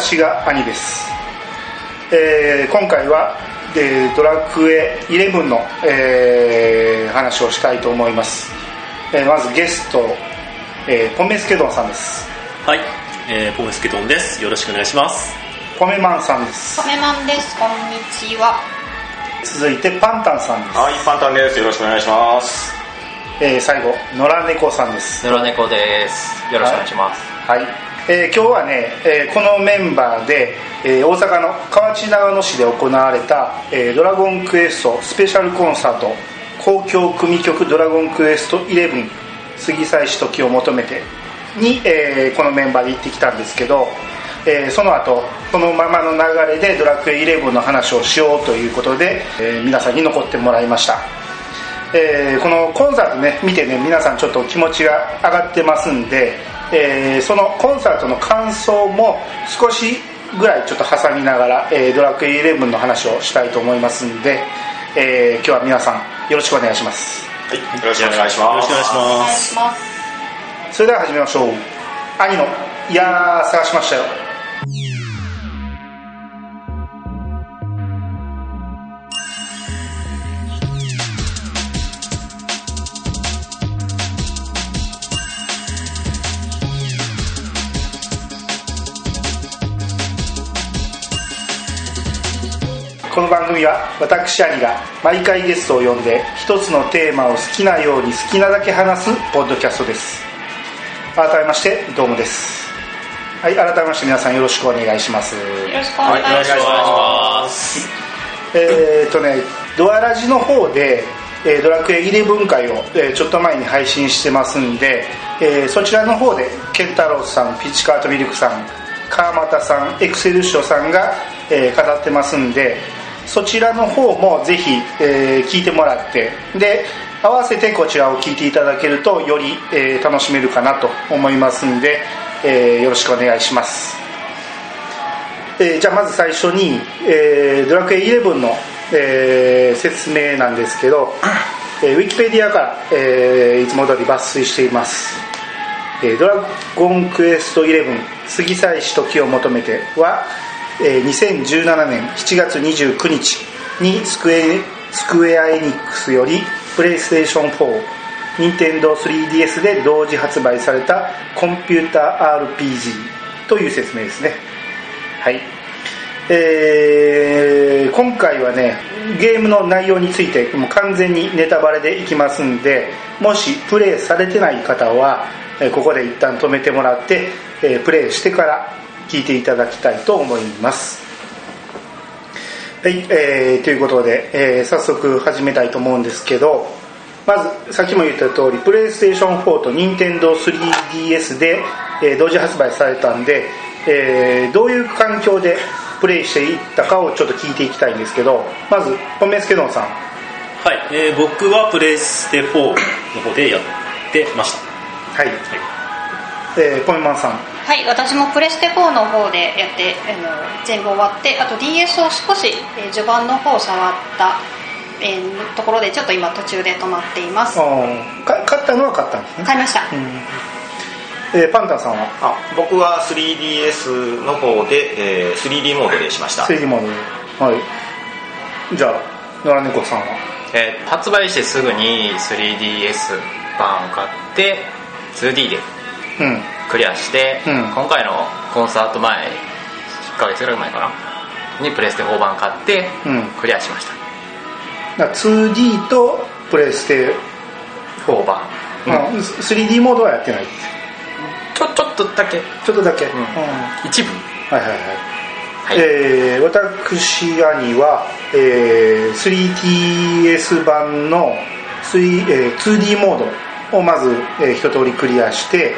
私が兄です、えー今回は、えードラクエ11の、えー話をしたいと思います、えーまずゲスト、えーポメスケドンさんですはい、えー、ポメスケトンです。よろしくお願いします。ポメマンさんですカメマンです。こんにちは。続いてパンタンさんです、はい、パンタンです。よろしくお願いします。えー最後野良猫さんです野良猫ですよろしくお願いします、はい、えー今日はね、えーこのメンバーで、えー大阪の河内長野市で行われた、えドラゴンクエストスペシャルコンサート公共組曲ドラゴンクエスト11杉祭し時を求めてに、えこのメンバーで行ってきたんですけど、えその後このままの流れでドラクエ11の話をしようということで、えー皆さんに残ってもらいました。えーこのコンサートね見てね皆さんちょっと気持ちが上がってますんで、えーそのコンサートの感想も少しぐらいちょっと挟みながら、えードラクエ11の話をしたいと思いますんで、えー今日は皆さんよろしくお願いしますはい、よろしくお願いします。よろしくお願いします。します。それでは始めましょう兄のいやー探しましたよこの番組は私兄が毎回ゲストを呼んで一つのテーマを好きなように好きなだけ話すポッドキャストです。改めましてどうもです。はい改めまして皆さんよろしくお願いします。よろしくお願いしまます。えーっとねドアラジの方で、えードラクエ11回を、えーちょっと前に配信してますんで、えーそちらの方でケンタロウさんピチカートミルクさん川又さんエクセルショさんが、えー語ってますんでそちらの方もぜひ、えー聞いてもらってで合わせてこちらを聞いていただけるとより、えー楽しめるかなと思いますんで、えーよろしくお願いします。えーじゃあまず最初に、えードラクエ11の、えー説明なんですけど、えーウィキペディアから、えーいつも通り抜粋しています、えードラゴンクエスト11過ぎ去りし時を求めては、えー2017年7月29日にスクエスクエア・エニックスよりプレイステーション4任天堂 3DS で同時発売されたコンピューター RPG という説明ですね。はい、えー今回はねゲームの内容についてもう完全にネタバレでいきますんでもしプレイされてない方はここで一旦止めてもらって、えープレイしてから聞いていただきたいと思います。はい、えーということで、えー早速始めたいと思うんですけどまずさっきも言った通りプレイステーション4と任天堂 3DS で、えー同時発売されたんで、えーどういう環境でプレイしていったかをちょっと聞いていきたいんですけどまずポメスケドンさん。はい、えー僕はプレステ4の方でやってました。はい、えーポメマンさんはい、私もプレステ4の方でやってあの全部終わって、あと DS を少し、えー序盤の方触った、えーところでちょっと今途中で止まっています。あーか勝ったのは勝ったんですね、買いました。うん。えーパンタンさんは？あ、僕は 3DS の方で、えー 3D モードでしました。3D モードで。はい。じゃあ野良猫さんは？えー発売してすぐに 3DS 版を買って 2D で。うんクリアして、うん。今回のコンサート前1ヶ月ぐらい前かなにプレステ4版買ってうん。クリアしました。だから 2D とプレステ4版、うん。あ 3D モードはやってない。ちょちょっとだけ。ちょっとだけ、うん。ん。一部。はいはいはい、はい、えー私兄は、えー 3DS 版の3、えー 2D モードをまず、えー一通りクリアして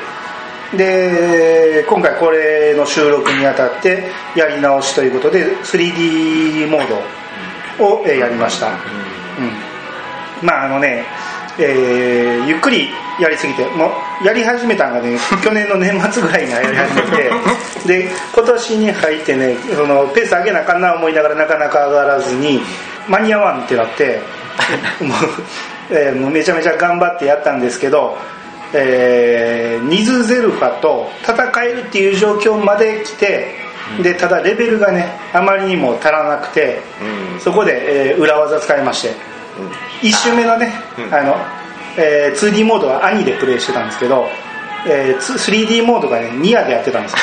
で今回これの収録にあたってやり直しということで 3D モードを、えーやりました、うん、まああのね、えーゆっくりやりすぎてもうやり始めたのがね 去年の年末ぐらいにやり始めてで今年に入ってねそのペース上げなあかんな思いながらなかなか上がらずに間に合わんってなって もう,、えーもうめちゃめちゃ頑張ってやったんですけどえーニズゼルファと戦えるっていう状況まで来てでただレベルがねあまりにも足らなくてうん。そこで、えー裏技使いまして1周目のねうん。あの、えー 2D モードは兄でプレイしてたんですけど、えーつ 3D モードがねニアでやってたんですよ。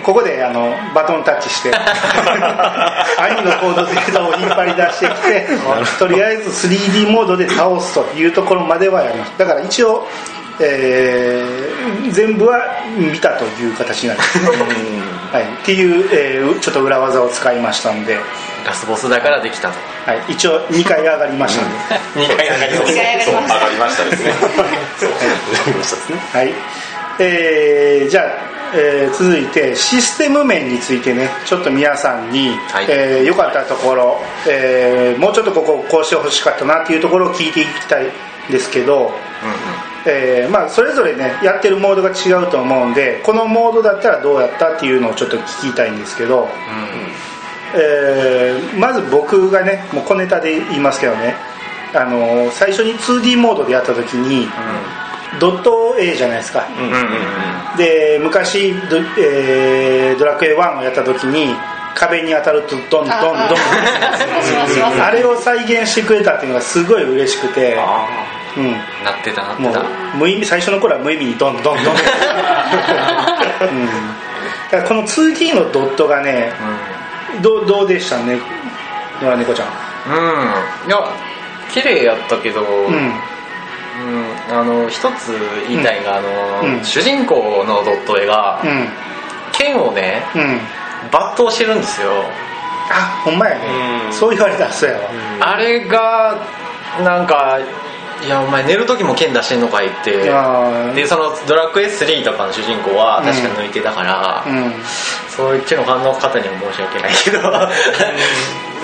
ここであのバトンタッチして 兄のコードデータを引っ張り出してきてとりあえず 3D モードで倒すというところまではやりました。だから一応、えー全部は見たという形になります、はい、っていう、えーちょっと裏技を使いましたんで、ラスボスだからできたと。はい、一応2回上がりましたんで、2回上がりま二回上がりそうました。上がりました。ですねそうなりましたですね。はい。えーじゃあ、えー続いてシステム面についてね。ちょっと皆さんに良、はい。えー良かったところ、えーもうちょっとこここうしてほしかったなっていうところを聞いていきたいんですけど、えーまあ、それぞれねやってるモードが違うと思うんでこのモードだったらどうやったっていうのをちょっと聞きたいんですけど、えーまず僕がねもう小ネタで言いますけどねあの最初に 2D モードでやった時に、ドット A じゃないですか、うんうんうんで昔ド,、えードラクエ1をやった時に壁に当たるとドンドンドン。ああしますしますしますあれを再現してくれたっていうのがすごい嬉しくて、なってたなってもうた無意味最初の頃は無意味にドンドンドン、うん、だからこの 2D のドットがねどうどうでしたね？野良猫ちゃん。うん。いや綺麗やったけど、うん。うん。あの一つ言いたいのが、あのうん。主人公のドット絵が、うん。剣をねうん。抜刀してるんですよ、あほんまやね。うん。そう言われたらそうやわ。あれがなんかいやお前寝る時も剣出してんのかいって。でその「ドラクエ3」とかの主人公は確か抜いてたから、うん。そういうちのファンの方には申し訳ないけど、あ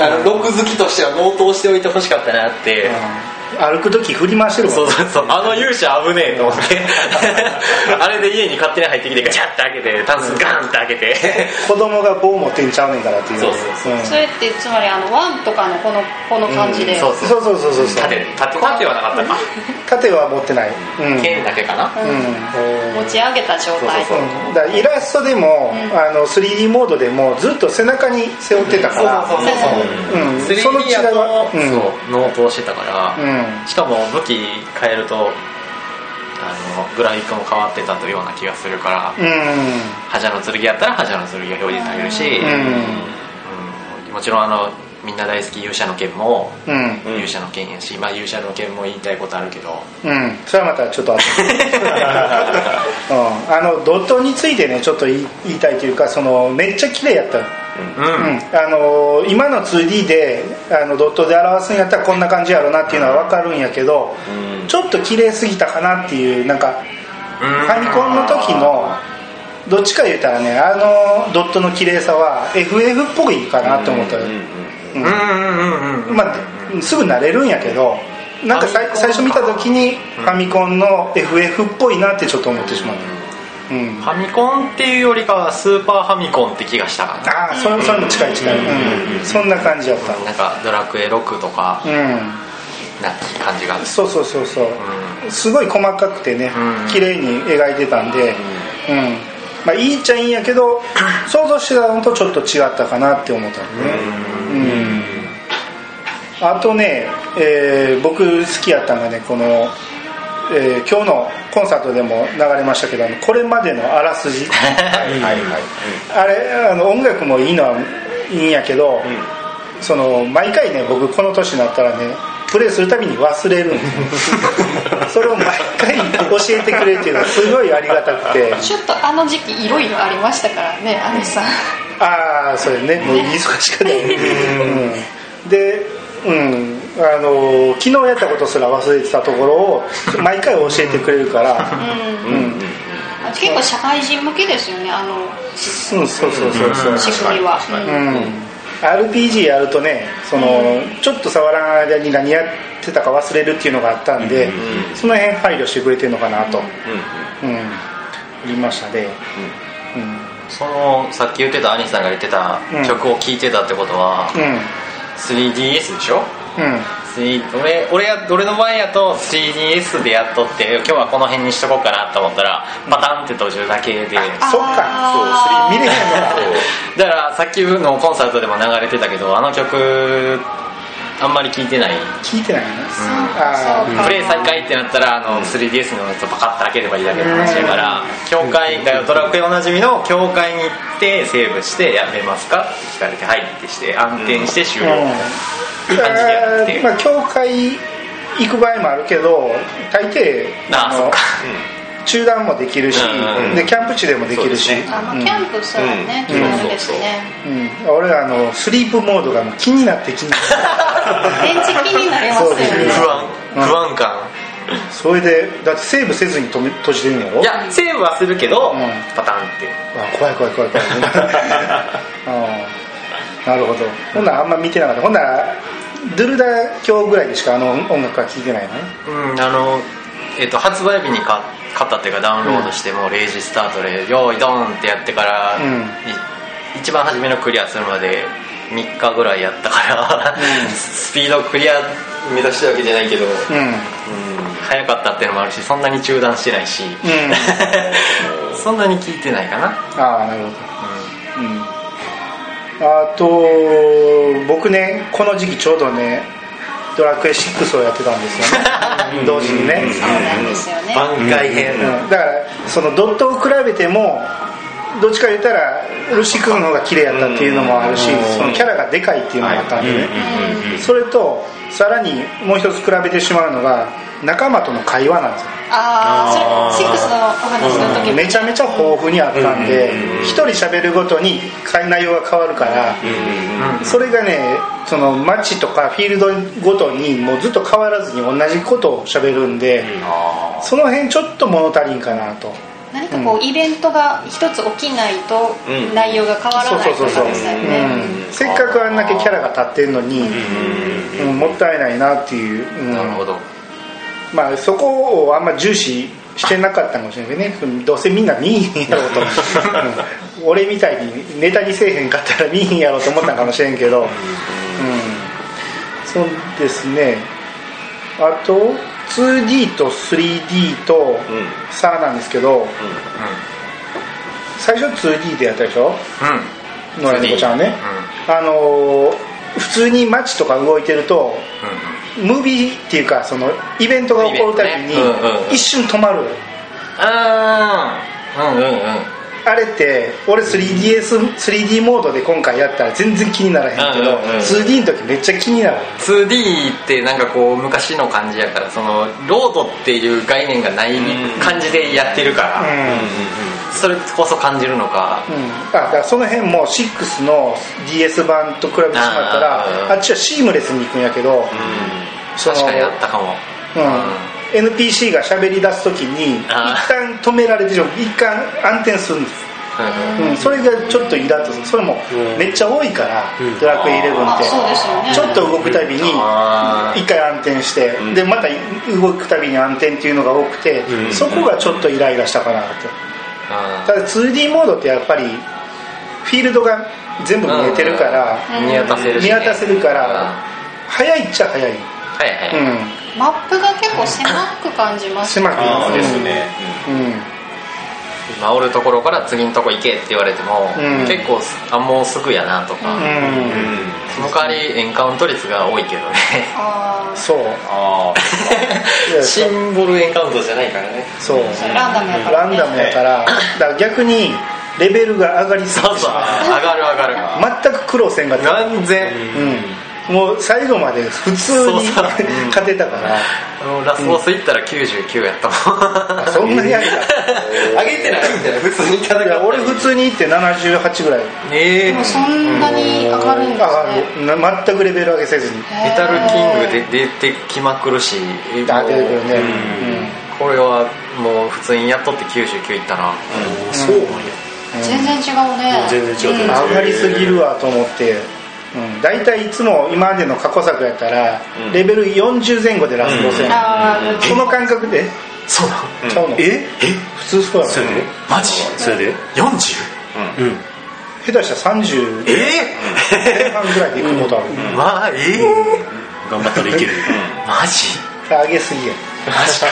のロック好きとしては納刀しておいてほしかったなって、歩く時振り回してるそうわそうそう。あの勇者危ねえと思ってあれで家に勝手に入ってきてガチャッて開けてタンスガンって開けて。子供が棒持ってんちゃうねんからっていう。そうそううん。それってつまりあのワンとかのこのこの感じで、そうそうそうそう。そうそうそう縦縦縦はなかったか。縦は持ってない。うん。剣だけかなうん。持ち上げた状態。そうそうう。んだイラストでも、あの 3D モードでもずっと背中に背負ってたから。そうそうそうそう。うん、3D その違いやとはうん。そう納刀してたから、うんしかも武器変えるとあのグラフィックも変わってたというような気がするから、うん。覇者の剣やったら覇者の剣が表示されるし、うん。うん。もちろんあのみんな大好き勇者の剣もうん。勇者の剣やし、まあ勇者の剣も言いたいことあるけど。うん。それはまたちょっと後。で うん、あのドットについてねちょっと言いたいというかそのめっちゃ綺麗やった。うん、うん、あの今の 2D であのドットで表すんやったらこんな感じやろなっていうのは分かるんやけど、うん。ちょっと綺麗すぎたかなっていうなんかファミコンの時のどっちか言うたらねあのドットの綺麗さは FF っぽいかなと思ったよ、うんうん。うん。うんうんうんうんまあ、すぐ慣れるんやけどなんか最初見た時にファミコンの FF っぽいなってちょっと思ってしまった、うん。ファミコンっていうよりかはスーパーファミコンって気がしたかな。ああそれそれも近い近い、うん。そんな感じやった。なんかドラクエ6とかうん。な感じが。そうそうそうそう、うすごい細かくてねうん。綺麗に描いてたんでうんまあいいっちゃいいんやけど想像してたのとちょっと違ったかなって思ったのね。うん。あとね、えー僕好きやったのがねこの、えー今日のコンサートでも流れましたけどこれまでのあらすじ。はいはいはい。あれあの音楽もいいのはいいんやけど、その毎回ね僕この年になったらねプレイするたびに忘れるんです。よ それを毎回教えてくれるっていうのはすごいありがたくて。ちょっとあの時期いろいろありましたからねアネさん。ああそれね。もう忙しくて、うん、でうん。あの昨日やったことすら忘れてたところを毎回教えてくれるから。うん。うん。結構社会人向けですよねあのうんそうそうそうそう。仕組みは、ううんん RPG やるとねその、ちょっと触らない間に何やってたか忘れるっていうのがあったんで、その辺配慮してくれてるのかなと、うん言いましたね、うん。そのさっき言ってた兄さんが言ってたうん曲を聴いてたってことは、うん。3DS でしょ？うんに俺俺や俺の前やと 3DS でやっとって今日はこの辺にしとこうかなと思ったらパタンって途中だけで。そっか。あー見れへんのか。だからさっきのコンサートでも流れてたけどあの曲あんまり聴いてない。聞いてないなあそうか。プレイ再開ってなったらあの 3DS のやつをパカッと開ければいいだけの話やから教会だよドラクエおなじみの教会に行ってセーブしてやめますか？って聞かれてはいってして暗転して終了、うん。いい感じでやってまあ教会行く場合もあるけど大抵のああそっか中断もできるし、うんうんでキャンプ地でもできるし、あのキャンプそうだね、うん。気軽ですね、うん、俺はあのスリープモードがもう気になって気になって電池気になりますよそうですね。ね。不安。不安感、それでだってセーブせずに止め閉じてるんやろ？いやセーブはするけど、うん。パタンってあ怖い怖い怖い怖い。うん。なるほど。ほんならあんま見てなかった。ほんならドゥルダ教ぐらいでしかあの音楽は聴いてないのね？うんあのえっと発売日に買買ったっていうかダウンロードしてもう0時スタートで「用意ドーン!」ってやってから、うん。い一番初めのクリアするまで3日ぐらいやったから、スピードクリア目指してるわけじゃないけど、うん。うん早かったっていうのもあるしそんなに中断してないし、う そんなに聞いてないかな、ああなるほど。うん。あと僕ねこの時期ちょうどねドラクエ6をやってたんですよね。同時にね、そうなん。ですよね番だからそのドットを比べてもどっちか言ったらルシ君の方が綺麗やったっていうのもあるしそのキャラがでかいっていうのもあったんでね。それとさらにもう一つ比べてしまうのが仲間との会話なんですよ。ああそれ6のお話の時めちゃめちゃ豊富にあったんで一人喋るごとに内容が変わるからそれがねその街とかフィールドごとにもうずっと変わらずに同じことを喋るんでその辺ちょっと物足りんかなと何かこうイベントが一つ起きないとうん。内容が変わらないとそうそうそうそう、かですよね。うん。せっかくあんだけキャラが立ってるのに、うん。もったいないなっていう、うん。なるほど。まあそこをあんま重視してなかったかもしれないけどね。どうせみんな見いひんやろうと、うん。俺みたいにネタにせえへんかったら見いひんやろうと思ったかもしれんけど、うん、そうですね。あと 2D と 3D と差なんですけど最初 2D でやったでしょ？うん。野良猫ちゃんはね、あのー普通に街とか動いてるとムービーっていうかそのイベントが起こるたびに一瞬止まる。ああうんうんうんあれって俺 3DS3D モードで今回やったら全然気にならへんけど、うんうんうん。2D の時めっちゃ気になる 2D ってなんかこう昔の感じやからそのロードっていう概念がない感じでやってるから、それこそ感じるのか。うん。あだからその辺も6の DS 版と比べてしまったらあっちはシームレスに行くんやけど、その確かにあったかも。うん、NPC が喋り出す時に一あ旦止められてしまう。一旦暗転するんです、うん、それがちょっとイラッとする。それもめっちゃ多いから、ドラクエ11あって。そうですよね。ちょっと動くたびに一回暗転して、でまた動くたびに暗転っていうのが多くて、そこがちょっとイライラしたかなって。あただ 2D モードってやっぱりフィールドが全部見えてるから、ー見渡せるし、見渡せるからあ早いっちゃ早い、ーはいはい、うん、マップが結構狭く感じます狭くあですね。うん。今おるところから次のとこ行けって言われても、うん。結構あもうすぐやなとか、うん、その代わりエンカウント率が多いけどね。あそう。あいやシンボルエンカウントじゃないからね。そう。あランダムやから、ね、ランダムやからだから逆にレベルが上がりすぎそうそう。上がる上がる。う全く苦労せんかった。完全うん、もう最後まで普通に 勝てたから。あのラスボス行ったら99やったもん、そんなにやるか。上げてないみたいな。普通に戦いや俺普通に行って78ぐらい。ええ。そんなに上がるんですあねな全くレベル上げせずに。メタルキングで出てきまくるし。あ出てくるね、これはもう普通にやっとって99いったな、そうなんや。全然違うね。全然違う全然違う上がりすぎるわと思って、うん、大体いつも今までの過去作やったら、レベル40前後でラスボスやその感覚で？そうなの？ちゃうの？え？え？普通そうやろ。それで。マジ？それで。40? うん下手したら30え？前半ぐらいで行くことある、えまあええ。頑張ったらいける。マジ？上げすぎや、マジか。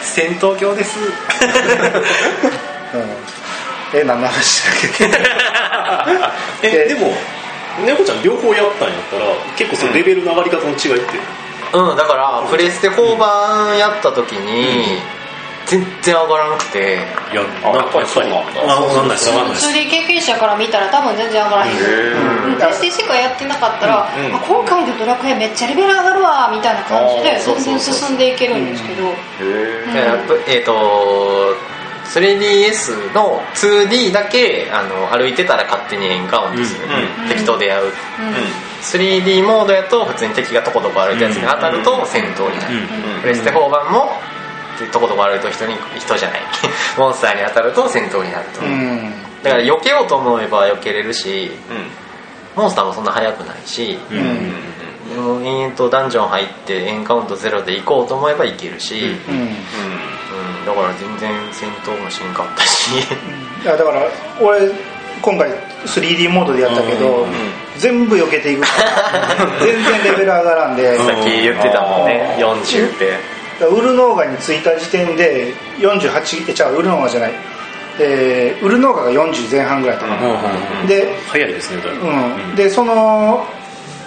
戦闘狂です。うん、え何の話だっけ？えでも猫ちゃん両方やったんやったら結構そのレベルの上がり方の違いって。うんだからプレステ4版やった時に全然上がらなくて。いやあなんかやっぱりそうなんだ。あ分かんないです。分かんないです 2D 経験者から見たら多分全然上がらへん。うん。プレステしかやってなかったら、うん。うんあ今回のドラクエめっちゃレベル上がるわみたいな感じであーそうそう全然進んでいけるんですけど、へえでえっ、と 3DS の 2D だけあの歩いてたら勝手にエンカウントする、うん。敵と出会う、うん。3D モードやと普通に敵がとことこ歩いたやつに当たると戦闘になる、うん。プレステ4版もとことこ歩いと人に人じゃない。モンスターに当たると戦闘になると、うん。だから避けようと思えば避けれるしうん。モンスターもそんな速くないし、うん。うん。もう延々とダンジョン入ってエンカウントゼロで行こうと思えば行けるし、うん。うんだから全然戦闘もしんかったし。いやだから俺今回 3D モードでやったけど、全部避けていく。か ら全然レベル上がらんで、さっき言ってたもんね。40ってウルノーガに着いた時点で48え違うウルノーガじゃない、えーウルノーガが40前半ぐらいだったかな、うんうんで早いですねだいぶうん、でその、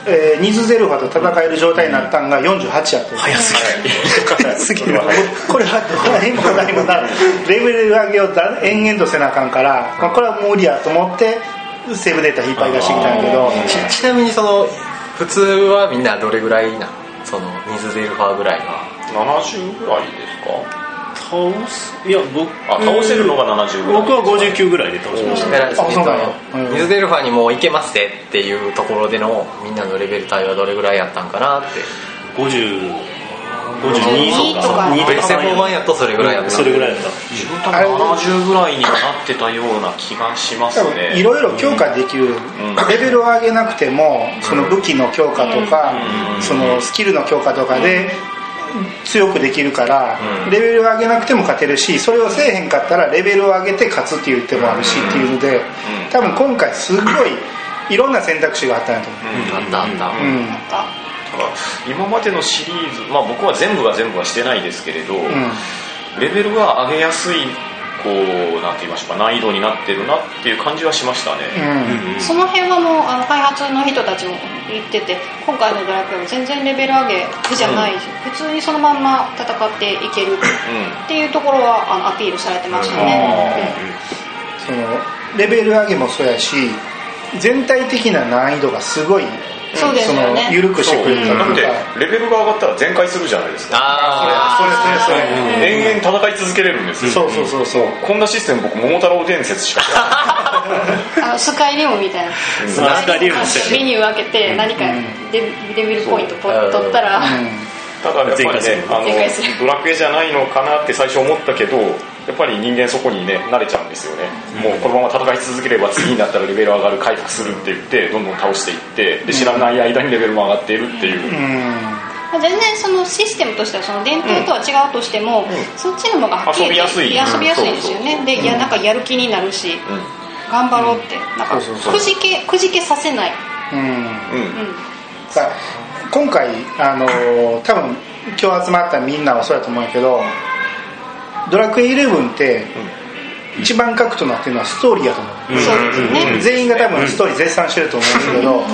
えーニズゼルファと戦える状態になったんが48やって早すぎる。早すぎる。これはどうにも何もなレベル上げをだ延々とせなあかんから、まあ、これは無理やと思ってセーブデータ引っ張り出してきたんやけど。ちちなみにその普通はみんなどれぐらいなのその水ゼルファーぐらいは。70ぐらいですか？倒すいや僕あ倒せるのが70ぐらい。僕は59ぐらいで倒しました。だからあそうなんや。うん。水ゼルファーにもう行けますってっていうところでのみんなのレベル帯はどれぐらいやったんかなって。50 52とかとか。2プレステとか4版やとそれぐらいやった。それぐらいやった自分多分70ぐらいにはなってたような気がしますね。いろいろ強化できる、んレベルを上げなくてもその武器の強化とか、うん。そのスキルの強化とかで強くできるから、うん。レベルを上げなくても勝てるしそれをせえへんかったらレベルを上げて勝つっていう手もあるしっていうので、多分今回すごいいろんな選択肢があったんやと思あったあった、う、うん今までのシリーズまあ僕は全部が全部はしてないですけれど、うん。レベルが上げやすいこうなんて言いましょうか難易度になってるなっていう感じはしましたね、うん。その辺はもうあの開発の人たちも言ってて今回のドラクエも全然レベル上げじゃないし、普通にそのまんま戦っていけるっていうところはあのアピールされてましたね、そのレベル上げもそうやし全体的な難易度がすごいそうですよね。の緩くしてくれただってレベルが上がったら全開するじゃないですか。あそれそれそれそれ、延々戦い続けれるんですよ、そうそうそう。そうこんなシステム僕桃太郎伝説しか。あのスカイリムみたいな。スカイリムみたいなメニュー開けて何かレレベルポイントポう。ん取ったら。ただやっぱりねあのドラクエじゃないのかなって最初思ったけどやっぱり人間そこにね慣れちゃうんですよね、もうこのまま戦い続ければ次になったらレベル上がる回復するって言ってどんどん倒していってで知らない間にレベルも上がっているっていう、うん。まあ全然そのシステムとしてはその伝統とは違うとしても、そっちの方がはっきり遊びやすい。遊びやすいんですよね、でいやなんかやる気になるし、頑張ろうって。なんかくじけくじけさせない、うん。うん。うん。今回あのー多分今日集まったみんなはそうやと思うんやけどドラクエ11って一番核となってるのはストーリーやと思う、そうですよね、全員が多分ストーリー絶賛してると思うんですけど、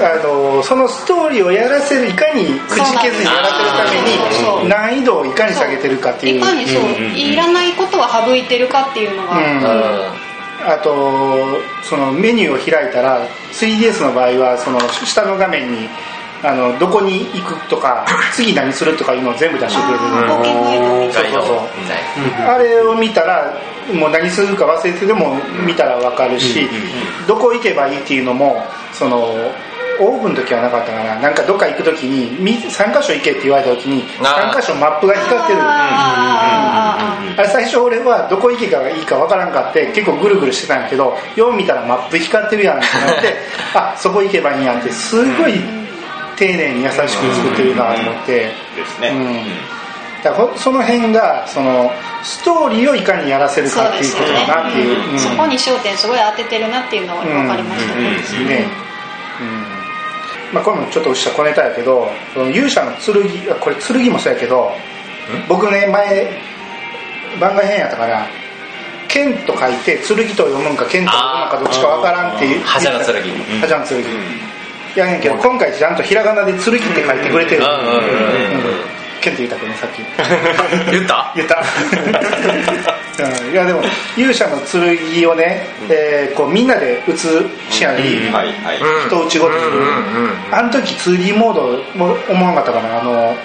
あのそのストーリーをやらせるいかにくじけずにやらせるために難易度をいかに下げてるかっていう。いかにそう、いらないことは省いてるかっていうのが、うん。あとそのメニューを開いたら 3DS の場合はその下の画面にあのどこに行くとか 次何するとかいうのを全部出してくれてる。あれを見たらもう何するか忘れてても見たら分かるし、どこ行けばいいっていうのもそのオーブンの時はなかったかななんかどっか行く時にみ3箇所行けって言われた時にあー。3箇所マップが光ってる。あれ最初俺はどこ行けばいいか分からんかって結構ぐるぐるしてたんやけどよう見たらマップ光ってるやんってなって あそこ行けばいいんやんってすごい丁寧に優しく作ってるなと思って。ですね、うん。だからほその辺がそのストーリーをいかにやらせるかっていうことだなっていう、うん。そこに焦点すごい当ててるなっていうのは分かりましたね、うん。まあ、これもちょっとした小ネタやけどその勇者の剣あこれ剣もそうやけど僕ね前番外編やったから剣と書いて剣と読むんか剣と読むんかどっちかわからんっていう。覇者の剣。覇者の剣、やねんけど今回ちゃんとひらがなで剣って書いてくれてる、うんうんうんうん。剣って言ったけどねさっき。言った？言った、うん、いやでも勇者の剣をね、えーこうみんなで打つシーンに、はいはい。人打ちごとに、うんうんうんあの時 2D モードも思わんかったかな？あの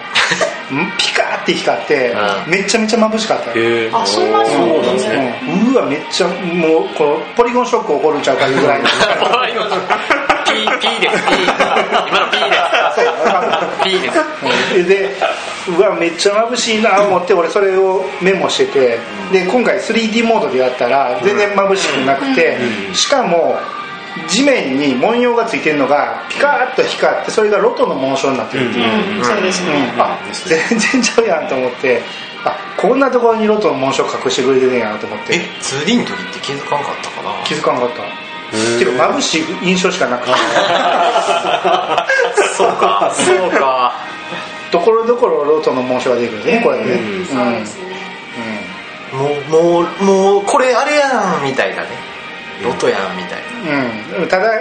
ピカーって光って、うん。めちゃめちゃ眩しかった。よ、へえあそんなに？そうなんですね。うん。うわめっちゃもうこうポリゴンショック起こるんちゃうかいうぐらいの ピーピーですピー今のピーですピーですでうわめっちゃ眩しいなと思って俺それをメモしててで今回 3D モードでやったら全然眩しくなくてしかも地面に文様がついてるのがピカーッと光ってそれがロトの紋章になってるっていう、そうですねうんあ全然ちゃうやんと思ってあこんなところにロトの紋章隠してくれてるんやなと思ってえ 2D の時って気づかんかったかな気づかなかったていうか眩しい印象しかなくて。そうか。そうか。ところどころロトの紋章が出てくるねこれね。うんそうですね。もうもうもうこれあれやんみたいなね。ロトやんみたいな。うん、ただ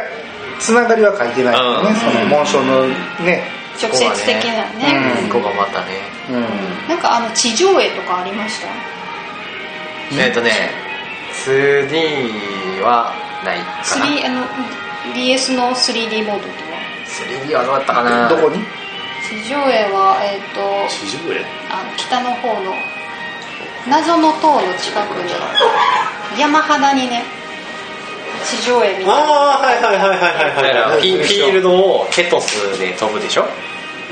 つながりは書いてないよね、うん。その紋章のね、直接的なね。うん。ここがまたね。うん、なんかあの地上絵とかありました？えっとね 2D はないかな。3あの DS の 3D モードとは？3D はどうだったかな。どこに？地上絵はえっ、と地上絵？あの北の方の謎の塔の近くに山肌にね地上絵みたいな。ああはいはいはいはいはいフィフィールドをケトスで飛ぶでしょ？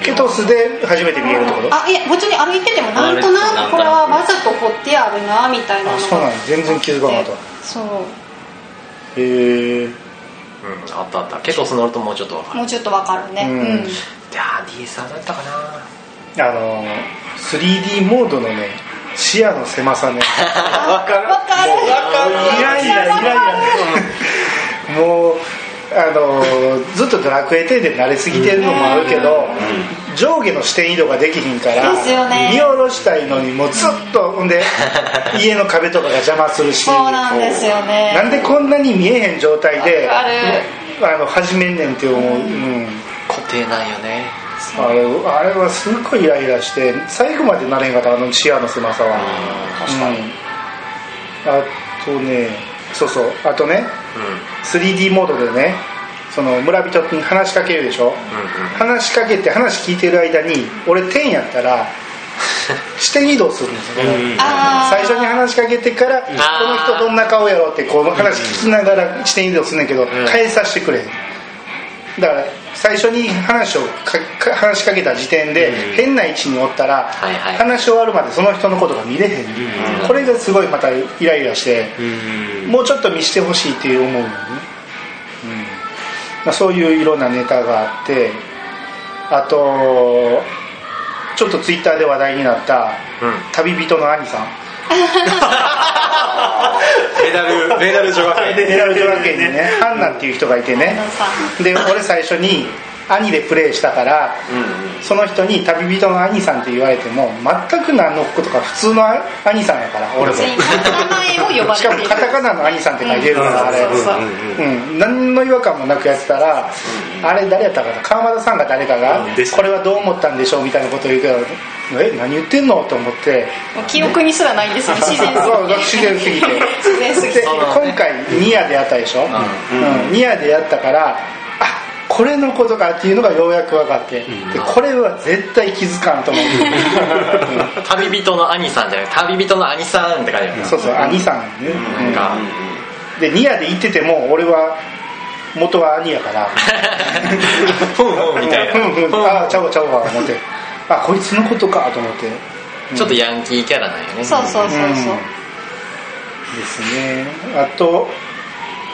ケトスで初めて見えるってことあいや普通に歩いててもなんとなくこれはわざと彫ってあるなみたいなあそうなんや全然気づかなかった。そう。へえうんあったあった。ケトス乗るともうちょっと分かる。もうちょっとわかるね。ううん。ん、いやー DSR だったかな。あの 3D モードのね視野の狭さね。わかる。わかる。イライライライラもうあのずっとドラクエ10で慣れすぎてるのもあるけど、上下の視点移動ができひんからですよね。見下ろしたいのにもうずっとほんで 家の壁とかが邪魔するし。そうなんですよね。なんでこんなに見えへん状態であの始めんねんって思う、うん。固定なんよね。あれあれはすっごいイライラして最後までなれへんかったあの視野の狭さは、確かに。うん。あとねそうそう。あとね 3D モードでねその村人に話しかけるでしょ、話しかけて話聞いてる間に俺10やったら視点移動するんですよね、あー。最初に話しかけてからこの人どんな顔やろってこう話聞きながら視点移動するんだけど、変えさせてくれへんだから最初に話を話しかけた時点で変な位置におったら、話し終わるまでその人のことが見れへん、これがすごいまたイライラして、もうちょっと見してほしいって思うのね、うん。まあ、そういういろんなネタがあってあとちょっとツイッターで話題になったうん。旅人の兄さん メダルメダル女学園。メダル女学園にねハンナっていう人がいてね。で俺最初に兄でプレイしたからその人に旅人の兄さんって言われても全く何のことか普通の兄さんやから俺も。してかもカタカナの兄さんって書いてるからあれそうそうそううん何の違和感もなくやってたらあれ誰やったかな川田さんが誰かがですこれはどう思ったんでしょうみたいなことを言うからえ何言ってんのと思って。記憶にすらないんですよ自然す そうぎて自然すぎて。自然すぎでて今回ニアでやったでしょ、うん。ニアでやったからあこれのことかっていうのがようやく分かって、でこれは絶対気づかんと思って、旅人の兄さんじゃなくて旅人の兄さんってそうそう兄さんね、なんか。うん。でニアで行ってても俺は元は兄やから。ふんふんみたいな。ふんふん。ああちゃうわちゃうわ思ってあこいつのことかと思って。ちょっとヤンキーキャラなんよね。そうそうそうそう、うん。ですね。あと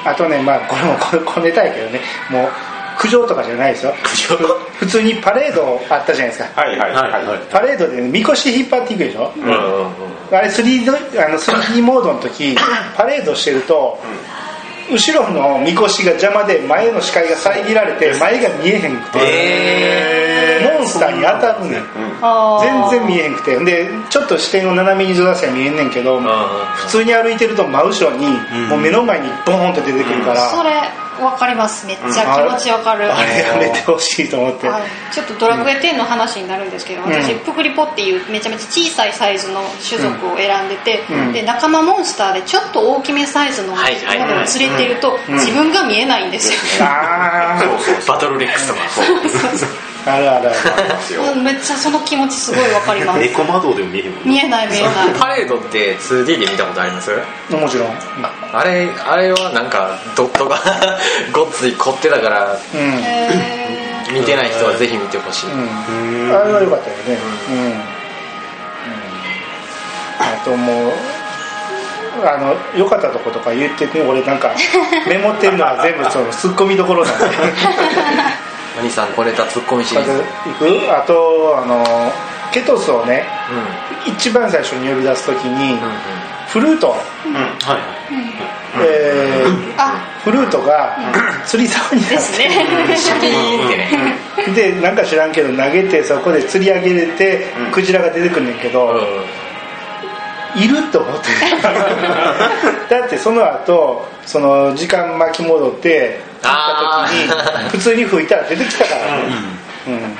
あとねまあこれもこ小ネタやけどね。もう苦情とかじゃないですよ。普通にパレードあったじゃないですか。はいはい。はいはい。パレードでみこし引っ張っていくでしょ、うん。うんうんあれ 3D, あの 3D モードの時 パレードしてると後ろのみこしが邪魔で前の視界が遮られて前が見えへんくて、えモンスターに当たるねん。あー全然見えへんくて。でちょっと視点を斜めにずらせば見えんねんけど普通に歩いてると真後ろにもう目の前にボーンと出てくるから、それわかります。めっちゃ気持ちわかる、あれやめてほしいと思って。はい。ちょっとドラクエ10の話になるんですけど、私うん。プクリポっていうめちゃめちゃ小さいサイズの種族を選んでて、うん。で仲間モンスターでちょっと大きめサイズのものを連れてると、ん。自分が見えないんですよ、ああバトルレックスとかあるあるあるうんめっちゃその気持ちすごいわかります。猫窓でも見えへんもん見えない見えない。パレードって 2D で見たことあります？もちろん。あれあれはなんかドットが ごっつい凝ってたからうん、見てない人はぜひ見てほしい、うん、あれは良かったよね。うん、うん。あともうあの良かったとことか言ってね俺なんかメモってるのは全部そのツッコミどころなんで。お 兄さんこれたツッコミシリーズいく。あとあのケトスをねう一番最初に呼び出す時に、んうんフルート、うん。はいはい。えーあフルートが釣り竿になですって、ねシャキーンってねでなんか知らんけど投げてそこで釣り上げれて、クジラが出てくんねんけど、いると思って だってその後その時間巻き戻って行あった時に普通に吹いたら出てきたから。ねうん。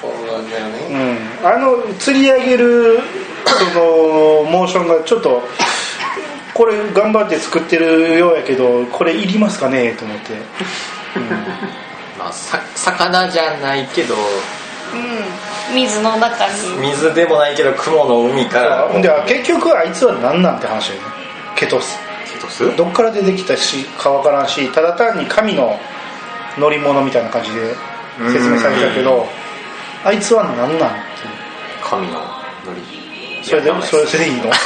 そうなんだよね。うん、あの釣り上げるそのモーションがちょっとこれ頑張って作ってるようやけどこれいりますかねと思って、まあさ魚じゃないけど。うん。水の中に。水でもないけど雲の海から。ほんで結局あいつは何なんて話だよねケトス。ケトスどっから出てきたしかわからんしただ単に神の乗り物みたいな感じで説明されたけどあいつは何なんっていう。神のノリそれでそれでいいの？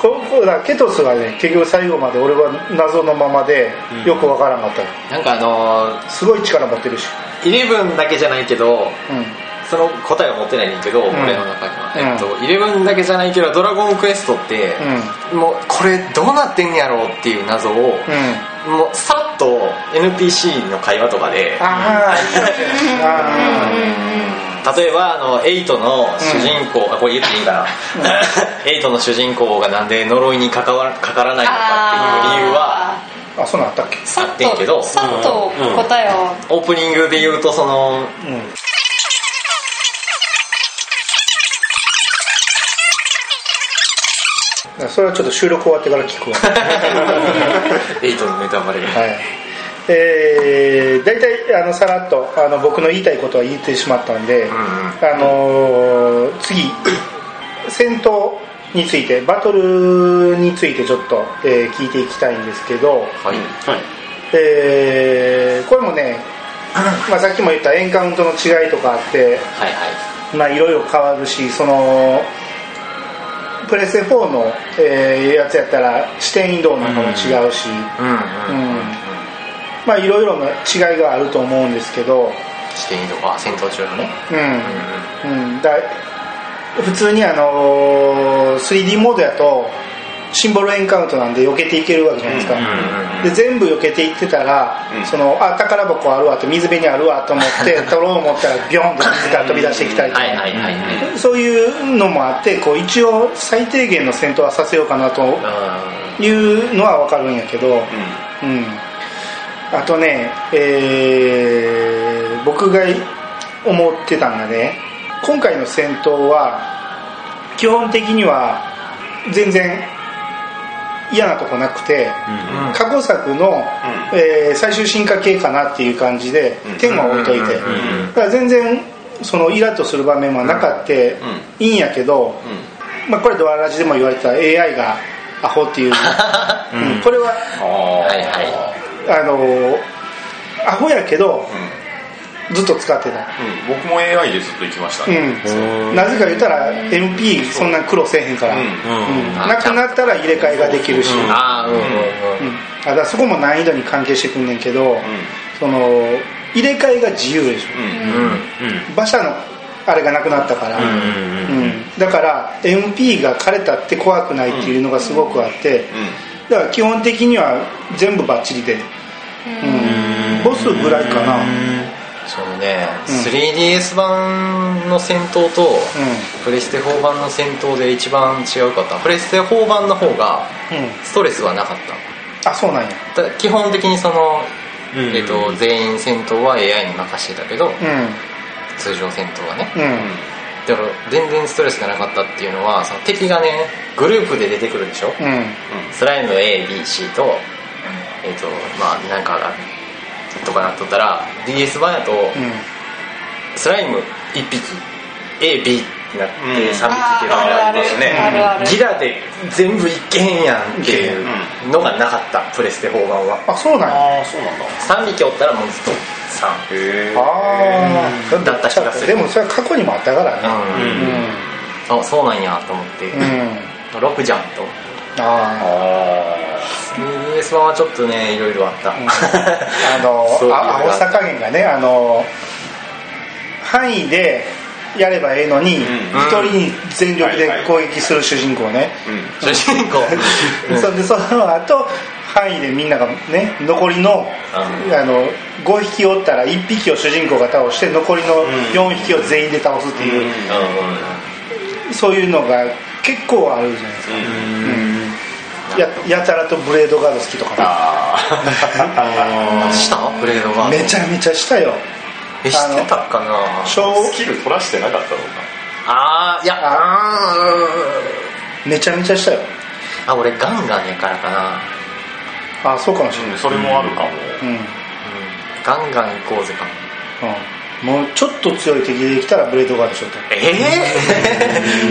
ここだケトスがね結局最後まで俺は謎のままでよくわからんかったのなんかあのすごい力持ってるし。ー、イレブンだけじゃないけどうんその答えを持ってないねんけど、ん。俺の中には、うん。えっとイレブンだけじゃないけどドラゴンクエストって、もうこれどうなってんやろうっていう謎を、うん。うんもうさっと NPC の会話とかであー。あ例えばあのエイトの主人公、あこれ言っていいんかな、エイトの主人公がなんで呪いにかかわかからないのかっていう理由はー。あそんなったっけ？さってんけど。とさっと答えを。オープニングで言うとそのうんそれはちょっと収録終わってから聞くわ。エイトのネタバレが。はい。えー、大体あのさらっとあの僕の言いたいことは言ってしまったんで、ん。あのー次戦闘についてバトルについてちょっと、えー聞いていきたいんですけど、はい。はい。えーこれもね、まあ、さっきも言ったエンカウントの違いとかあってはいはい。まあいろいろ変わるしそのプレステ4の、えーやつやったら視点移動なんかも違うし、まあいろいろな違いがあると思うんですけど、視点移動あ戦闘中のね。うん。うん、だ普通にあのー 3D モードやとシンボルエンカウントなんで避けていけるわけじゃないですか、で全部避けていってたら、うん。そのあ宝箱あるわって水辺にあるわと思って 取ろう思ったらビョンって水から飛び出してきたりとか、そういうのもあってこう一応最低限の戦闘はさせようかなというのは分かるんやけど、うん、あとね、えー僕が思ってたのがね今回の戦闘は基本的には全然嫌なとこなくてうん。過去作の、えー最終進化系かなっていう感じでうん。点は置いといて。だから全然そのイラッとする場面はなかっていいんやけど、まあ、これドアラジでも言われてた AI がアホっていう、うん。これはあのアホやけどずっと使ってた、僕も AI でずっと行きましたね。うん、なぜか言ったら MP そんな苦労せえへんから、うん。うん。なくなったら入れ替えができるし、いああうんうん。うん。うんあだからそこも難易度に関係してくんねんけど、その入れ替えが自由でしょ、馬車のあれがなくなったから、うんうんうんだから MP が枯れたって怖くないっていうのがすごくあって、だから基本的には全部バッチリで、うん、ボスぐらいかなそのね、うん。3DS 版の戦闘と、プレステ4版の戦闘で一番違うかった。プレステ4版の方がストレスはなかった。あそうなんや。基本的にその、うん。えっと全員戦闘は AI に任してたけどう通常戦闘はね。んうん。だから全然ストレスがなかったっていうのはその敵がねグループで出てくるでしょ？うん。スライム ABC とえっ、とまあなんかがとかなっとったら DS 版やと、うん。スライム1匹 AB ってなって3匹っていうのあがあねギラで全部いけへんやんっていうのがなかったプレステ4版は。あそうなんや。そうなんだ。3匹おったらもうずっと3へえだった気がする。でもそれは過去にもあったからね。うん。あそうなんやと思って、うん、うん、6じゃんと。思ってああ DS 版はちょっとねいろいろあった、ういうのが。あ青さ加減がねあの範囲でやればええのに一、ん。人に全力で攻撃する主人公ね、主人公。それでその後範囲でみんながね残りの,、うあの5匹おったら1匹を主人公が倒して残りの4匹を全員で倒すっていう、そういうのが結構あるじゃないですか、ややたらとブレードガード好きとかね。あした？ブレードがめちゃめちゃしたよ。え知ってたかな？スキル取らしてなかったのか。ああいや。あめちゃめちゃしたよ。ーあ俺ガンガンやからかな。あそうかもしれない。うんそれもあるかも。うん、うん。ガンガン行こうぜかも。うちょっと強い敵できたらブレードガードしようと。ええ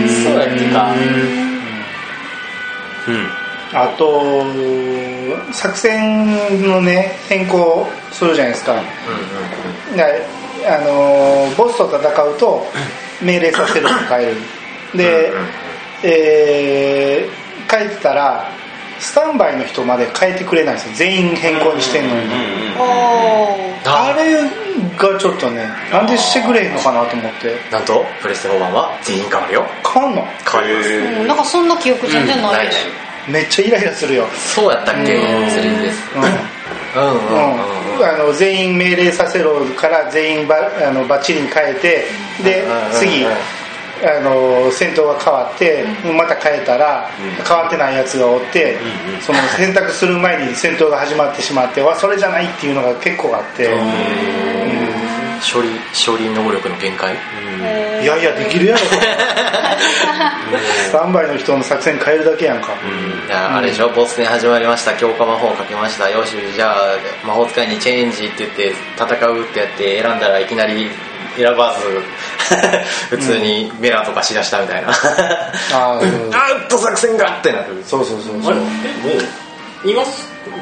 そうやってか。うんあと作戦のね変更するじゃないですか。うんうんだあのーボスと戦うと命令させるの変える。で、うんうんえー変えてたらスタンバイの人まで変えてくれないんですよ。全員変更にしてんのに、あれがちょっとねなんでしてくれへんのかなと思って。なんとプレステ4版は全員変わるよ。変わんの？変わります。うんなんかそんな記憶全然ないです、めっちゃイライラするよ。そうやったっけ？3DS うん。うんうんうんうん、あの全員命令させろから全員ばあのバッチリに変えてで次あの戦闘が変わってまた変えたら変わってないやつがおってその選択する前に戦闘が始まってしまってわそれじゃないっていうのが結構あって処理処理能力の限界？いやいやできるやろ。スタンバイの人の作戦変えるだけやんか。じゃああれでしょ？ボス戦始まりました。強化魔法をかけました。よしじゃあ魔法使いにチェンジって言って戦うってやって選んだらいきなり選ばず 普通にメラとかしだしたみたいな。あーうん。あーっと作戦がってなる。そうそうそうそう。あれ？えもう今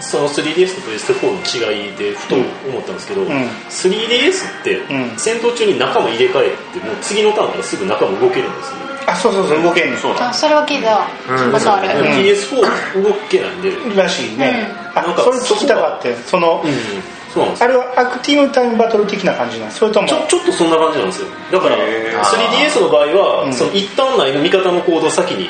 その 3DS とプレステ4の違いでふと思ったんですけど、ん。3DS ってうん。戦闘中に仲間入れ替えてもう次のターンからすぐ仲間動けるんですよ、あそうそうそう。動けんの。そうだ。あそれは聞いた。うん。ことある、でも PS4 動けないんで、うんらしいね、あなんかそれ聞きたかってその、そうなんです。よあれはアクティブタイムバトル的な感じなのそれとも？ちょちょっとそんな感じなんですよ。だからへー。3DS の場合は、うん。その一旦内の味方のコードを先に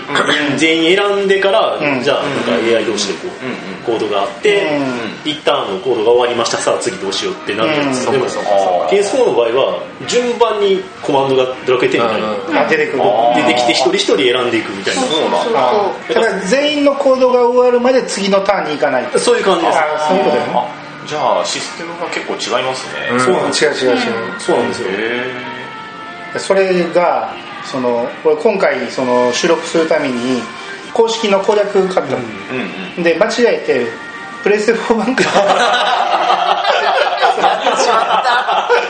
全員選んでから、うん。じゃあなんか AI 同士でこう、コードがあって、うん一旦のコードが終わりました。さあ次どうしようってなるんでうん。でもそうそう PS4 の場合は順番にコマンドがドラクエ10みたいにうん。あ出てくる。出てきて一人一人選んでいくみたいな。そうそうそうあそただ全員の行動が終わるまで次のターンに行かないそういう感じです。あそういうことだよねあじゃあシステムが結構違いますね、うん。そうなんです。違う違う違う、そうなんですよ。へそれがその俺今回その収録するために公式の攻略買ったの、えうんうん。で間違えてプレステ4版から。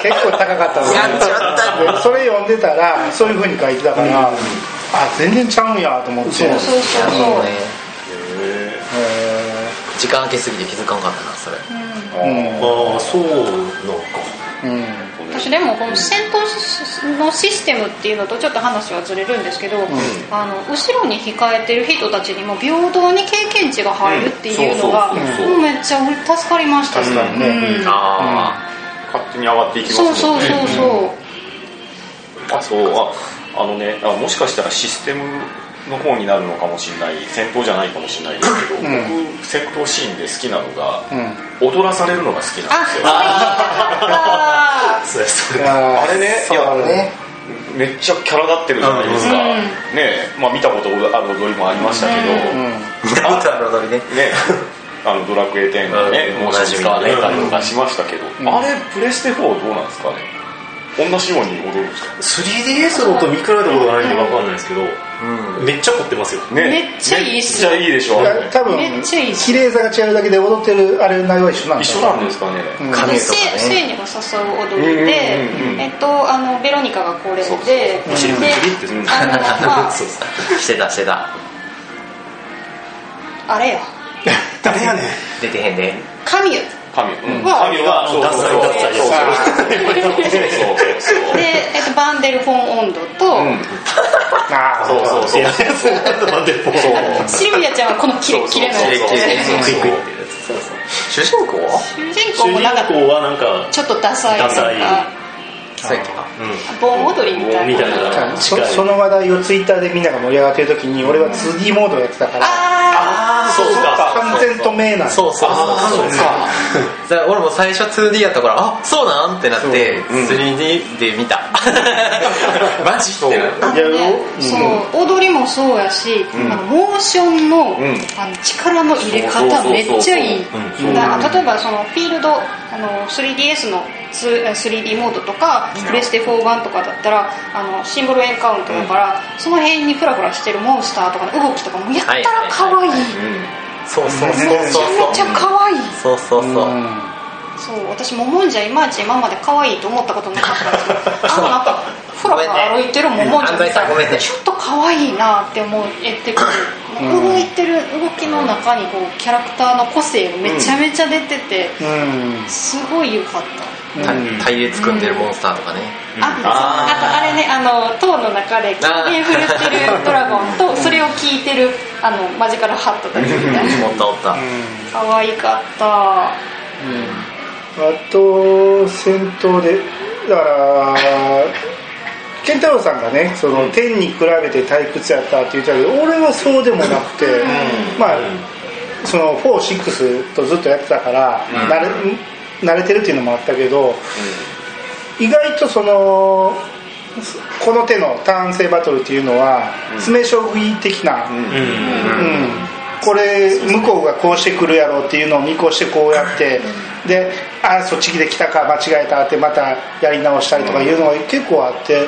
結構高かったのやっちまった。でそれ読んでたらそういうふうに書いてたから、あ全然ちゃうんやと思って。そうそうそうそう。もうねへ時間空けすぎて気づかんかったなそれ。ーああそうなのか。うん。うん私でもこの戦闘のシステムっていうのとちょっと話はずれるんですけど、あの後ろに控えてる人たちにも平等に経験値が入るっていうのがめっちゃ助かりました。ね。うん。あ勝手に上がっていきますね。そうそうそうそう。あそう。ああのねあもしかしたらシステムの方になるのかもしれない戦闘じゃないかもしれないですけど、うん。僕戦闘シーンで好きなのが、うん。踊らされるのが好きなんあですよ。あそうれあ あれねいやね。めっちゃキャラ立ってるじゃないですか、うん。ねえまあ見たことある踊りもありましたけど、うん。見たことある踊りね。ねあのドラクエ10がね、うんもう使われたりとかしましたけど、ん。あれプレステ4どうなんですかね？同じように踊るんですか？3DS の音見比べたことがないんで分かんないですけどうんめっちゃ凝ってますよ。ね。めっちゃいいっすよ。めっちゃいいでしょ。多分めっちゃいい綺麗さが違うだけで踊ってるあれ内容は一緒なん一緒だなんですかね、うん。髪でとかね。にが誘う踊りで、うんうんうんえっとあのベロニカがこれででお尻フリってするあのまあ そうそう。してたしてた。あれよ 誰やねん。出てへんで。カミュ神うん。は神はダサいダサいそうそう。あそうそうで、えっと、バンデルフォン温度と、うん。あそうそうそう。シルビアちゃんはこのキレッキレのやつ。主人公は？主人主公もなんか人公はなんかちょっとダサいダサい。かそうやっけか盆踊りみたいなそその話題をツイッターでみんなが盛り上がってる時に俺は 2D モードやってたからあそうか。完全と明なんそうそうそう。そうか。だか。ら俺も最初 2D やったか。らあそうなんってなってそううん 3D で見たマジってなああのね、そう踊りもそうやし、あのモーションの,、んあの力の入れそうそうそうそう方めっちゃいい例えばそのフィールドあの 3DS の 3D モードとかプレステ4版とかだったらあのシンボルエンカウントだから、その辺にフラフラしてるモンスターとかの動きとかもやったら可愛い、うん。そうそうそうめちゃめちゃ可愛い。そうそうそう。そうそう私ももんじゃいまいち今まで可愛いと思ったことなかったんですけど あのなんかふらふら歩いてるももんじゃ見たらごめんね。ちょっと可愛いなって思えてくる、動いてる動きの中にこうキャラクターの個性がめちゃめちゃ出てて、うん。すごい良かった、た隊列組んでるモンスターとかね。あそうあとあれねあの塔の中で狂言振るってるドラゴンとそれを聞いてるあのマジカルハットたちみたいな。おったおった。可愛かった。あと戦闘でだから健太郎さんがねその天に比べて退屈やったって言ってたけど俺はそうでもなくて、まあその46とずっとやってたから、慣れ慣れてるっていうのもあったけど、意外とそのこの手のターン制バトルっていうのは詰将棋的な、うん。うん、これ向こうがこうしてくるやろうっていうのを見越してこうやってであそっちで来たか間違えたってまたやり直したりとかいうのが結構あって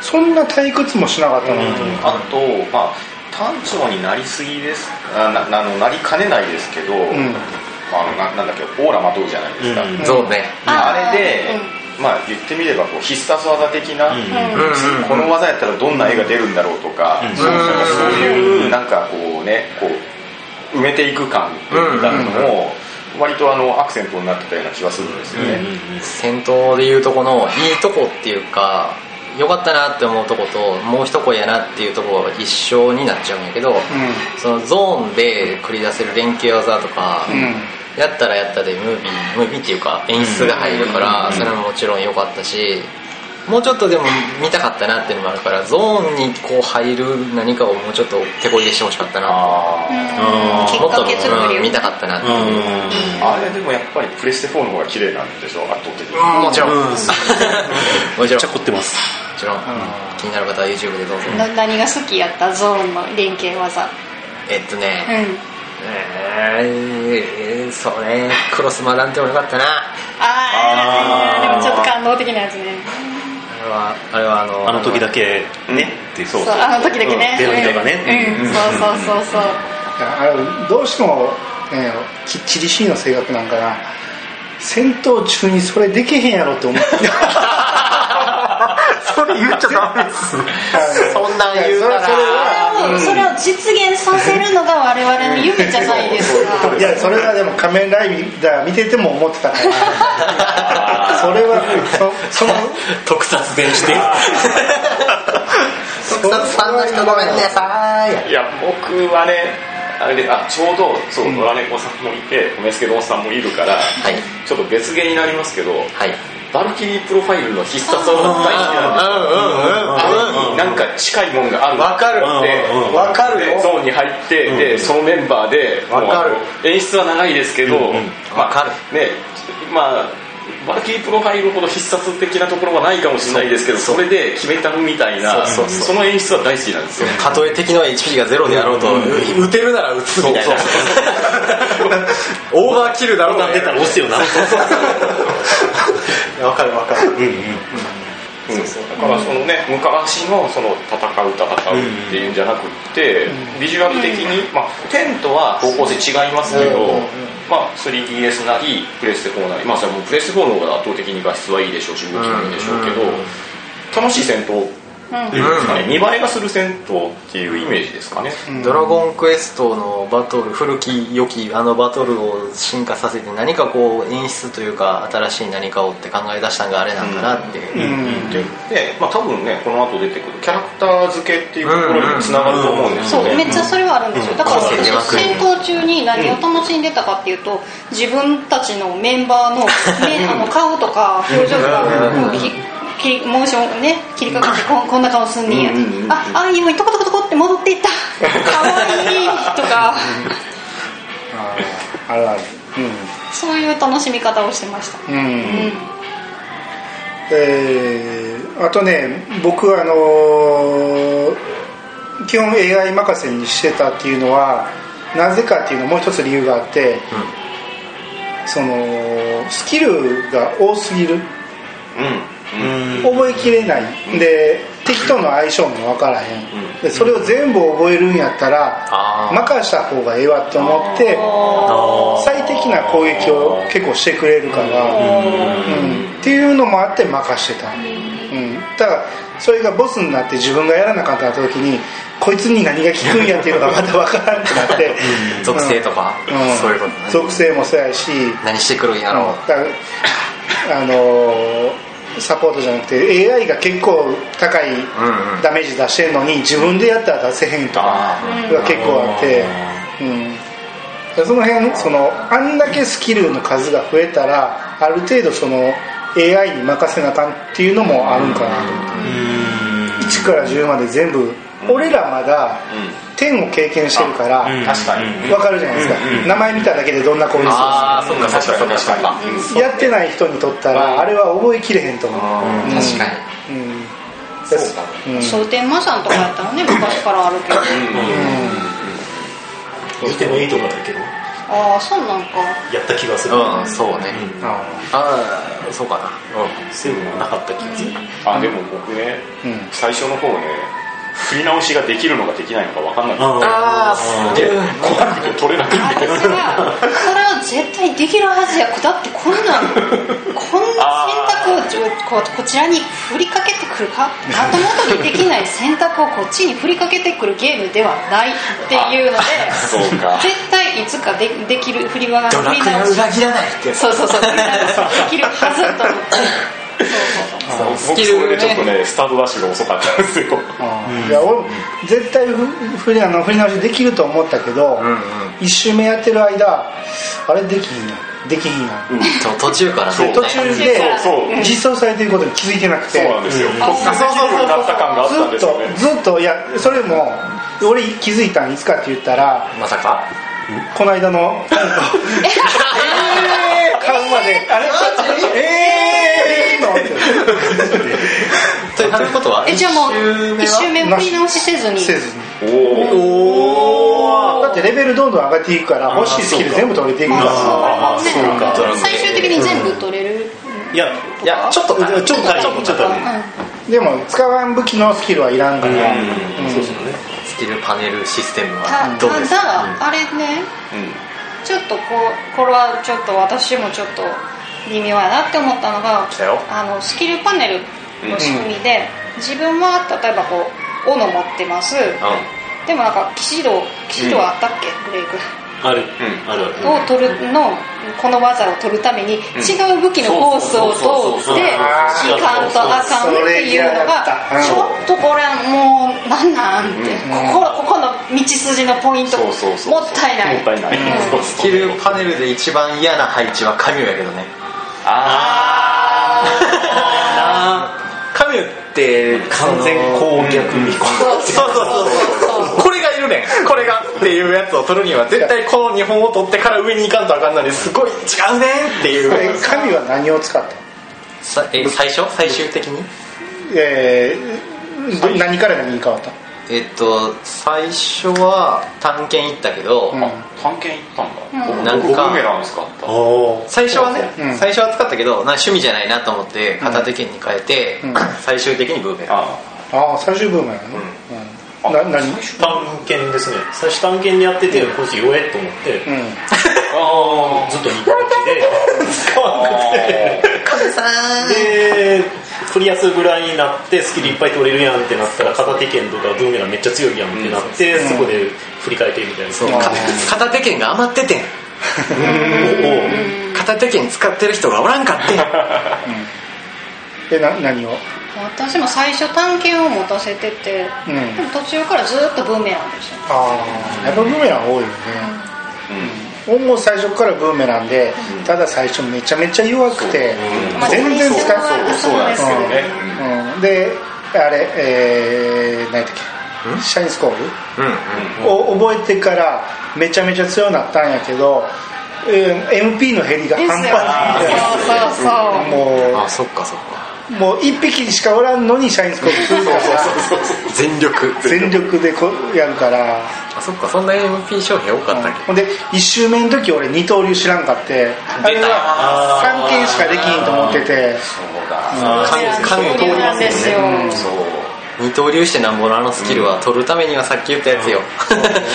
そんな退屈もしなかったな。と思ってあとまあ単調になりすぎです。あなあのなりかねないですけど、んあのななんだっけオーラまとうじゃないですか、うんそうね。あれで、うまあ言ってみればこう必殺技的な、うんうんこの技やったらどんな絵が出るんだろうとか、うんそういうなんかこうねこう埋めていく感みたいなのも割とあのアクセントになってたような気がするんですよね、戦闘でいうとこのいいとこっていうか良かったなって思うとこともう一声やなっていうとこが一緒になっちゃうんやけど、そのゾーンで繰り出せる連携技とか、うんやったらやったでムービームービーっていうか演出が入るから、それももちろん良かったしもうちょっとでも見たかったなっていうのもあるからゾーンにこう入る何かをもうちょっと手こ入れしてほしかったなもっとうん見たかったなっていう、ああれでもやっぱりプレステ4の方が綺麗なんでしょ？圧倒的に、もちろん、うん。もちろん。めっちゃ凝ってます。もちろん、気になる方は YouTube でどうぞ、な何が好きやった？ゾーンの連携技。えっとね、うんえー、そうねクロスマランってもよかったな。ああでもちょっと感動的なやつね。あれはあれはあのあの時だけね。ってそうそう。あの時だけね。ベロニカがね。うん、うん、そうそうそうそう。あれどうしても、ね、きっちりしいの性格なんかな。戦闘中にそれできへんやろって思って それ言っちゃダメです。そんなん言うたら。それそれはそれを実現させるのが我々の夢じゃないですか。いやそれはでも仮面ライダー見てても思ってたから。それはそその特撮伝して特撮ファンの人ごめんなさい。いや僕はねあれであちょうどそう野良猫さんもいて米助丼さんもいるから、はい。ちょっと別ゲーになりますけどはいバルキリープロファイルの必殺技大好きなんですよあれになんか近いもんがあるわかるでうんわかるゾーンに入って、でそのメンバーでわかる演出は長いですけど、わかるねまあバルキリープロファイルほど必殺的なところはないかもしれないですけどそれで決めたみたいなその演出は大好きなんですよ。たとえ敵の HP がゼロであろうと、撃てるなら撃つみたいな。オーバーキルだろうボタン出たら押すよな。わかるわかる。うんうんうん、だからそのね昔のその戦う戦うっていうんじゃなくって、ビジュアル的に、まあ、10とは方向性違いますけど、まあ、3DS なりプレステ4なり、まあ、それはもうプレステ4の方が圧倒的に画質はいいでしょうし動きもいいでしょうけど、楽しい戦闘っていうん。ですかね、見栄えがする戦闘っていうイメージですかね、ドラゴンクエストのバトル古き良きあのバトルを進化させて何かこう演出というか新しい何かをって考え出したのがあれなんかなって、でで、まあ、多分ねこの後出てくるキャラクター付けっていうところにもつながると思うん。ですそうよね、めっちゃそれはあるん。ですよだから私戦闘中に何を楽しん。でたかっていうと自分たちのメンバーの,、ね、あの顔とか表情とかもうききモーションね切りかけてこんこんな顔すんねんやあああいうトコトコトコって戻っていったかわいいとか。あーあるある。そういう楽しみ方をしてました。うん、うん。うんえーあとね僕あのー基本 AI 任せにしてたっていうのはなぜかっていうのもう一つ理由があって、そのスキルが多すぎる。うん覚えきれない。で敵との相性も分からへん。でそれを全部覚えるんやったら任した方がええわって思って最適な攻撃を結構してくれるから、うん、っていうのもあって任してた、うん、だからそれがボスになって自分がやらなかった時にこいつに何が効くんやっていうのがまた分からんくなって 属性とか、うん。そういうことね。属性もそうやし。何してくるんやろう、だからあのーサポートじゃなくて AI が結構高いうんうん。ダメージ出してるのに自分でやったら出せへんとかが結構あって、うん、でその辺そのあんだけスキルの数が増えたらある程度その AI に任せなあかんっていうのもあるんかなと思って。1から10まで全部俺らまだ10を経験してるから確かに。分かるじゃないですか。名前見ただけでどんな攻撃するああそっかそっかそっか。そっかやってない人にとったらあれは覚えきれへんと思う、うん、確かに。うん。そうか。うん。蒼天魔さんとかやったらね昔からあるけど。見てもいいとかだけど。ああそうなんか。やった気がする。うんそうね、うんあああそうかな。セブンはなかった気がする。あでも僕ね、うん。最初の方ね振り直しができるのかできないのか分かんなくてああで怖くて取れなくて。あれはこれは絶対できるはずや。だってこんなんこんな選択をちょこうこちらに振りかけてくるか？後戻りできない選択をこっちに振りかけてくるゲームではないっていうのでそうか。絶対いつかでできる振りはドラクエは裏切らないって。やつそうそうそう。振り直しできるはずと思ってそうそうそう。僕それでちょっとねスタートダッシュが遅かったんですよ。あいや俺絶対ふ振りあの振り直しできると思ったけど、うんうん。一周目やってる間あれできひんやできひんや、そう途中からねそう途中でそうそう。実装されてることに気づいてなくて。そうなんですよ。突然できるようになった感があったんですよね。ずっとずっといやそれも俺気づいたんいつかって言ったらまさか？この間の 買うまで。あれえーのってということは？えじゃあもう一周目目振り直しせずに？せずに。おおだってレベルどんどん上がっていくから欲しいスキル全部取れていくから。ああねそうか。最終的に全部取れる？いやいやちょっとちょっとちょっとちょっとでも使わん武器のスキルはいらんから、そうですよね。スキルパネルシステムたはどうですか？ただあれね。ちょっとこうこれはちょっと私もちょっと微妙やなって思ったのがあのスキルパネルの仕組みで、自分は例えばこう斧持ってます、でもなんか騎士道騎士道あったっけ、ブレイク。ある。ん。あるある。を取るのこの技を取るために違う武器のコースを通っていかんとあかんっていうのがちょっとこれもうなんなんってここここの道筋のポイントそうそうそうもったいない。もったいない。うん。スキルパネルで一番嫌な配置は神やけどねあカミュって完全攻略にそうそうそうそう。これがいるねん。これがっていうやつを取るには絶対この2本を取ってから上に行かんとあかんのにすごい違うねんっていう。え神は何を使ったの？さえ最初？最終的に？えーど何から何に変わったえっと最初は探検行ったけど、うん。探検行ったんだ、僕なんか僕ブーメラン使った。お最初はね、うん。最初は使ったけどな趣味じゃないなと思って片手剣に変えて、うん。最終的にブーメラン。あああ最終ブームやね、うん、な何？探検ですね。最初探検にやっててこいつ弱えと思って、うん。ああずっと似た口で。使わなくてでクリアするぐらいになってスキルいっぱい取れるやんってなったら片手剣とかブーメランめっちゃ強いやんってなって、うん。そこで振り返ってみたいな。そう。片手剣が余っててん。お片手剣使ってる人がおらんかってん。えな何を？私も最初探検を持たせてて、うん。でも途中からずっとブーメランでした。ああやっぱブーメラン多いよね、僕も最初からブーメランで、ただ最初めちゃめちゃ弱くて、まあ全然使えそうなんですよね、うん、であれえー、何やっけ？シャインスコーうんルを覚えてからめちゃめちゃ強くなったんやけど、えー MP の減りが半端ない。ね。そうそうそう。もあそっかそっか。うもう一匹しかおらんのにシャインスコールするから全力。全力でこうやるから。あそっか。そんな MP 商品多かったっけ？ほん。で1周目の時俺二刀流知らんかって。あれは3件しかできんと思ってて。そうだブー。メラン神二刀流なんですよ、そう二刀流してなんぼのあのスキルは取るためにはさっき言ったやつよ。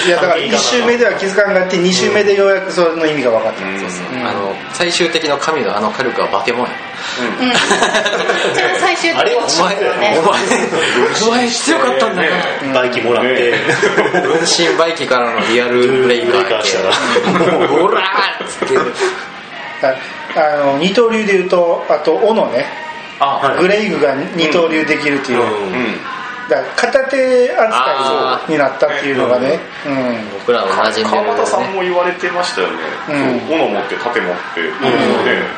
いやだから1周目では気づかんがって2周目でようやくその意味が分かった、うんそうそうあの最終的な神のあの火力は化け物や。うん、最終的にあれ？はお前お前お前強かったんだよバイキもらって、分身バイキからのリアルブレイカーしたらけオラーっつって。ああの二刀流でいうとあと斧ねグレイグが二刀流できるっていう、うん。うん。だから片手扱いになったっていうのがね。うん。僕らの馴染んで。川る端さんも言われてましたよね、うん。斧持って盾持って、ね。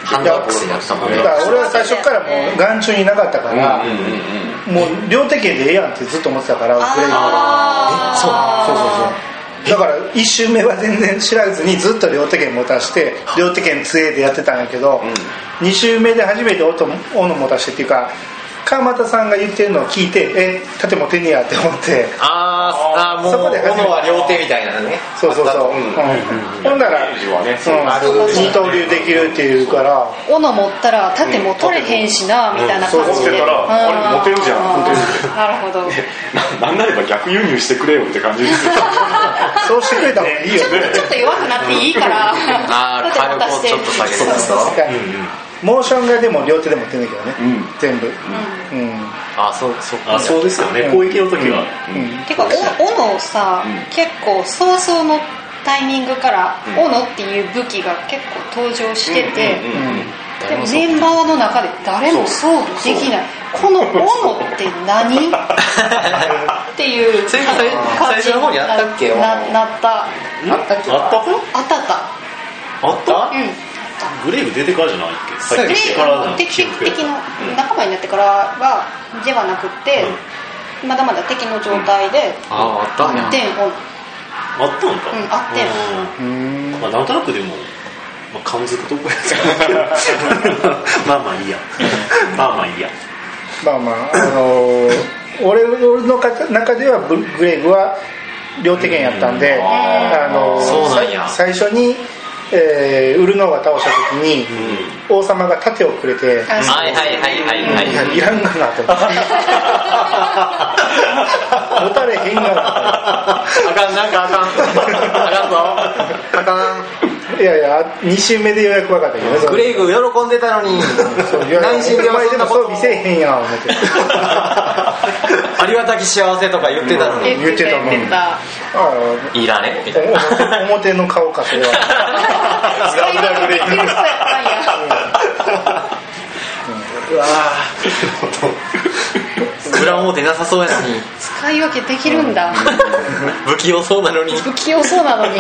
ハンドアックスやったもんね。だから俺は最初からもう眼中になかったから、うんうんうんもう両手剣でええやんってずっと思ってたからグレイグあそうそうそうだから1周目は全然知らずにずっと両手剣持たして両手剣杖でやってたんやけど、2周目で初めて斧斧持たしてっていうか川又さんが言ってるのを聞いてえ盾持てんねやって思って。あーあーもうそこで初めて。斧は両手みたいなね。そうそうそう、う。ん。ほんなら、イメージはねうん、二刀流できるっていうから。ー斧持ったら盾も取れへんしな、みたいな感じで、持ってたらあれ持てるじゃん。うなるほど。ななんなれば逆輸入してくれよって感じですよ。そうしてくれた方がいいよね。ちょっと弱くなっていいから。ああ火力をちょっと下げて。ますとモーションがでも両手で持ってんだけどね、うん。全部。うん、あそうそうあそうですよね。攻撃の時は、うん。てかお斧をさ、結構早々のタイミングから斧っていう武器が結構登場してて、でもメンバーの中で誰も装備できない。この斧って何？っていう感じ最初の方にあったっけ？ななった。あったっけ？あったかあったあった。あった？うんグレイブ出てからじゃないっけ？で入ってきてからな敵敵の仲間になってからはではなくって、まだまだ敵の状態で、あああったんやあったんか、うんあってうん。まあ、なんとなくでも、まあ、感づくとこやつ まあまあいいや。まあまあいいや。まあまああのー俺俺の中ではブグレイブは両手剣やったんで、あのーそうなんや。さ最初に、えーウルノーが倒した時に、王様が盾をくれて、はいはいはいはいはい。いやいらんがなと。思って持たれへんがなあかんなんかあかん。あかんぞ。あかいやいや2周目でようやく分かったけどグレイグ喜んでたのに。そういやいや内心でお前ではそんなことも装備せえへんやん思って。ありがたき幸せとか言ってたのに。言ってたもん。言ってた。ああいらねみたいな表表の顔かそれは。使い分けできる人やったんや。うわ裏表なさそうやのに。使い分けできるんだ。不器用そうなのに。不器用そうなのに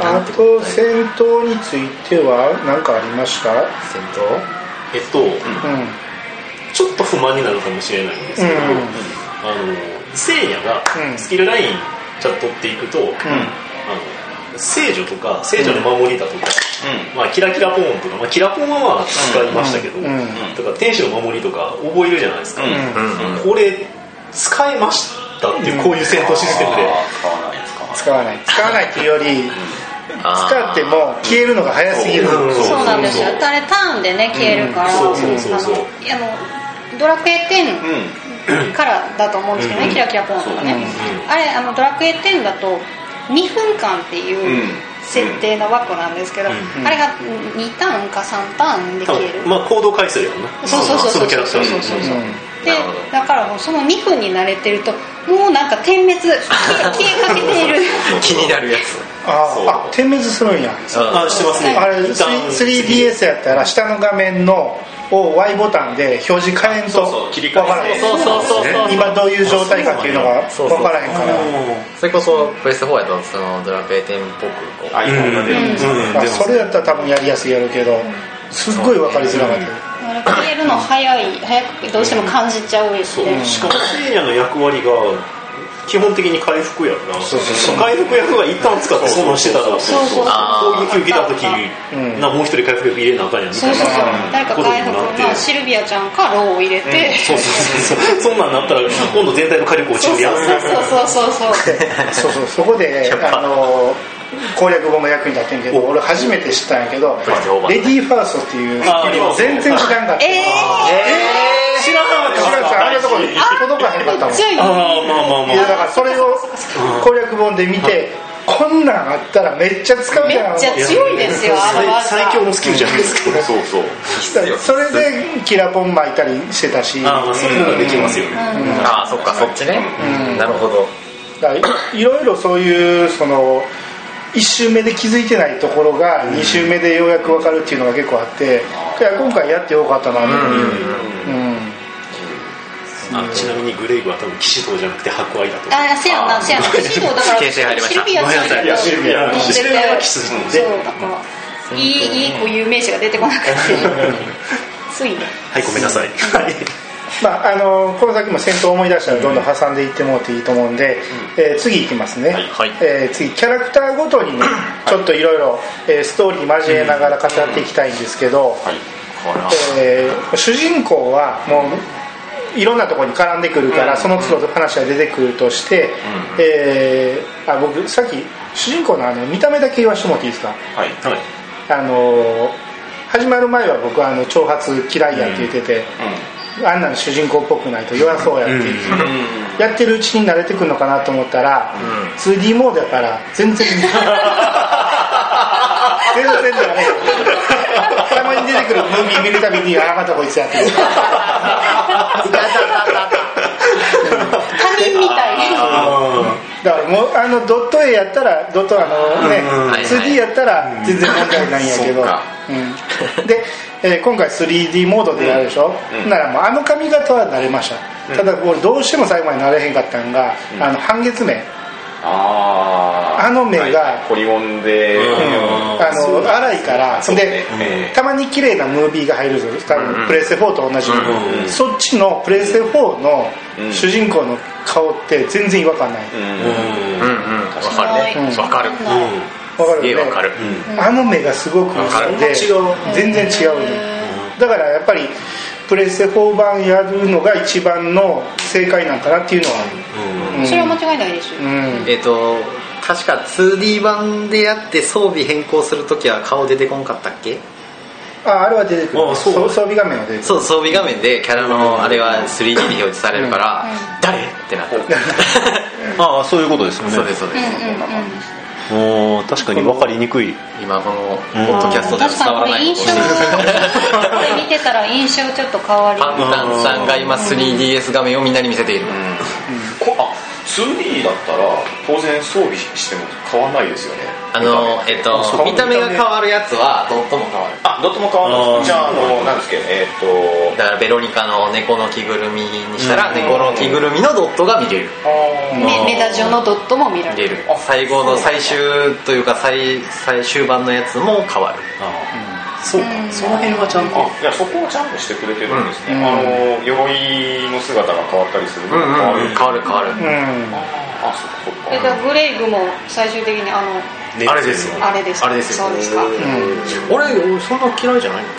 あと戦闘については何かありました？戦闘？えっと、うん。ちょっと不満になるかもしれないんですけど、うん。あの聖夜がうん。スキルラインちゃんと取っていくと、あの聖女とか聖女の守りだとか、まあ、キラキラポーンとか、まあ、キラポーンはまあ使いましたけど、うん。うん。とか天使の守りとか覚えるじゃないですか、うん。うん。うん。これ使えましたっていうこういう戦闘システムで、使わない使わない。っていうより使っても消えるのが早すぎる。うん。そう。なんですよ。あれターンでね消えるから、あのドラクエ10からだと思うんですけどね、うん。キラキラポンとかね、うんあれあのドラクエ10だと2分間っていううん設定の枠なんですけど、うん。あれが2ターンか3ターンで多消える、分まあ行動回数やろな。そうそうそうそうそうそうそう。うん。でだからもうその2分に慣れてるともうなんか点滅消え消えかけている。気になるやつあ点滅するんや。あしてますね。あれ一旦。3DS やったら下の画面のを Y ボタンで表示変えんとそうそう切り替え。分からへんそうそうそうそう今どういう状態かっていうのが分からへんから。それこそプレステ4やとそのドラクエ10っぽく。こうアイコンが出る。ん。ですそれやったら多分やりやすいやろうけどすっごい分かりづらかった。だから消えるの早い早くどうしても感じちゃうよそう。ねしかも聖夜の役割が基本的に回復やからそうそうそう。回復役が一旦使ってそのしてたらそうそうあ攻撃受けた時うん。なもう一人回復力入れなあかんやんみたいな。そうそうそう。誰か回復ことになって。まあシルビアちゃんかローを入れて、そうそうそうそう。そんなんなったら今度全体の火力落ちそうるやん。そうそうそうそうそうそう。そうそこであの攻略本が役に立ってんけど俺初めて知ったんやけどプレステ4版レディーファーストっていう全然知らんかったえ知らなかった知らんかあんなとこに届かへんかったもんあああまあまあまいやだあからそれを攻略本で見てこんなんあったらめっちゃ使うめじゃんっちゃ強いですよあの技最最強のスキルじゃないですかそうそうそれでキラポン巻いたりしてたしああまあそういうのができますよねああそっかそっちねうんなるほどいろいろそういうその1周目で気づいてないところが2周目でようやく分かるっていうのが結構あっていや今回やってよかったなと思ううんあちなみにグレイグは多分騎士道じゃなくて白愛だとあせやなせやな。シルだから 形成入りました。シルビアシルビアうんシルビアはキスそうでだからいいいい固有名詞が出てこなくて。ついね。はいごめんなさい。はい。まあ、あのこの先も戦闘思い出したらどんどん挟んでいってもらっていいと思うんで、えー次いきますね、はいえー次キャラクターごとにねちょっといろいろストーリー交えながら語っていきたいんですけど、えー主人公はもういろんなところに絡んでくるから、その都度話が出てくるとして、えーあ僕さっき主人公のあの見た目だけ言わせてもらっていいですか？はい。はい。あの始まる前は僕はあの挑発嫌いやって言ってて、あんなの主人公っぽくないと弱そうやって言って、やってるうちに慣れてくるのかなと思ったら、2D モードやから全然全然じゃねえ たまに出てくるムービー見るたびにあまたこいつやってる他人みたいあだからもうあのドット A やったらドットあのね、2D やったら全然問題ないんやけど、うん、で、えー今回 3D モードでやるでしょ、うんならもうあの髪型は慣れました、ただ俺どうしても最後まで慣れへんかったんが、あの半月目あの目がはい。ポリゴンで。うん。あの荒いから。そうで、ねたまに綺麗なムービーが入るぞ。多分プレステ4と同じ、うん。そっちのプレステ4のうん。主人公の顔って全然違和感ない、うん。うん。うん。うん。わかるねうん。わかるわかるよねすげえわかるあの目がすごくわかるで違う全然違うねだからやっぱりプレステ4版やるのが一番の正解なんかなっていうのはうんうん。それは間違いないですようん。えっと確か 2D 版でやって装備変更するときは顔出てこんかったっけ？ああれは出てくる。あそう。そう装備画面は出てくる。そう装備画面でキャラのあれは 3D で表示されるから誰？ってなったああそういうことですよね。そうですそうです。うんうんうんおー確かに分かりにくい。今このポッドキャストでは伝わらない。にこれ印象これ見てたら印象ちょっと変わり。パンタンさんが今 3DS 画面をみんなに見せている。こあ 2D だったら当然装備しても変わんないですよね。あのえっと見た目が変わるやつはドットも変わる。あドットも変わるじゃああのなんですっけえっ、とだからベロニカの猫の着ぐるみにしたら猫の着ぐるみのドットが見れる。メメダジオのドットも見られる。見れる。最後の最終というか最最終版のやつも変わるそうかその辺はちゃんと。あいやそこはちゃんとしてくれてるんですね、うん。あの鎧の姿が変わったりするのうんがうん。変わる。変わるうん。あそっかそっか。えだからグレイグも最終的にあのあれですよ。あれですか？あれですよ。そうですか。俺俺そんな嫌いじゃないんだ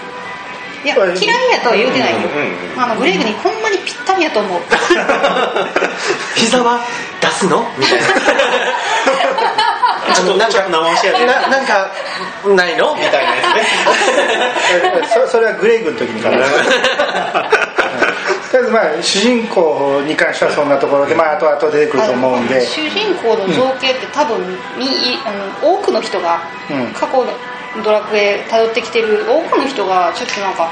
いや嫌いやとは言うてないよ、うんうんあのグレイグにほんまにぴったりやと思う。膝は出すの？みたいな ちょっとなんか生足やで。ななんかないの？みたいなやつね。そそれはグレイグの時にから。とりあえずまあ主人公に関してはそんなところでまあ後々出てくると思うんで。主人公の造形って多分みあの多くの人がうん。過去のドラクエ辿ってきてる多くの人がちょっとなんか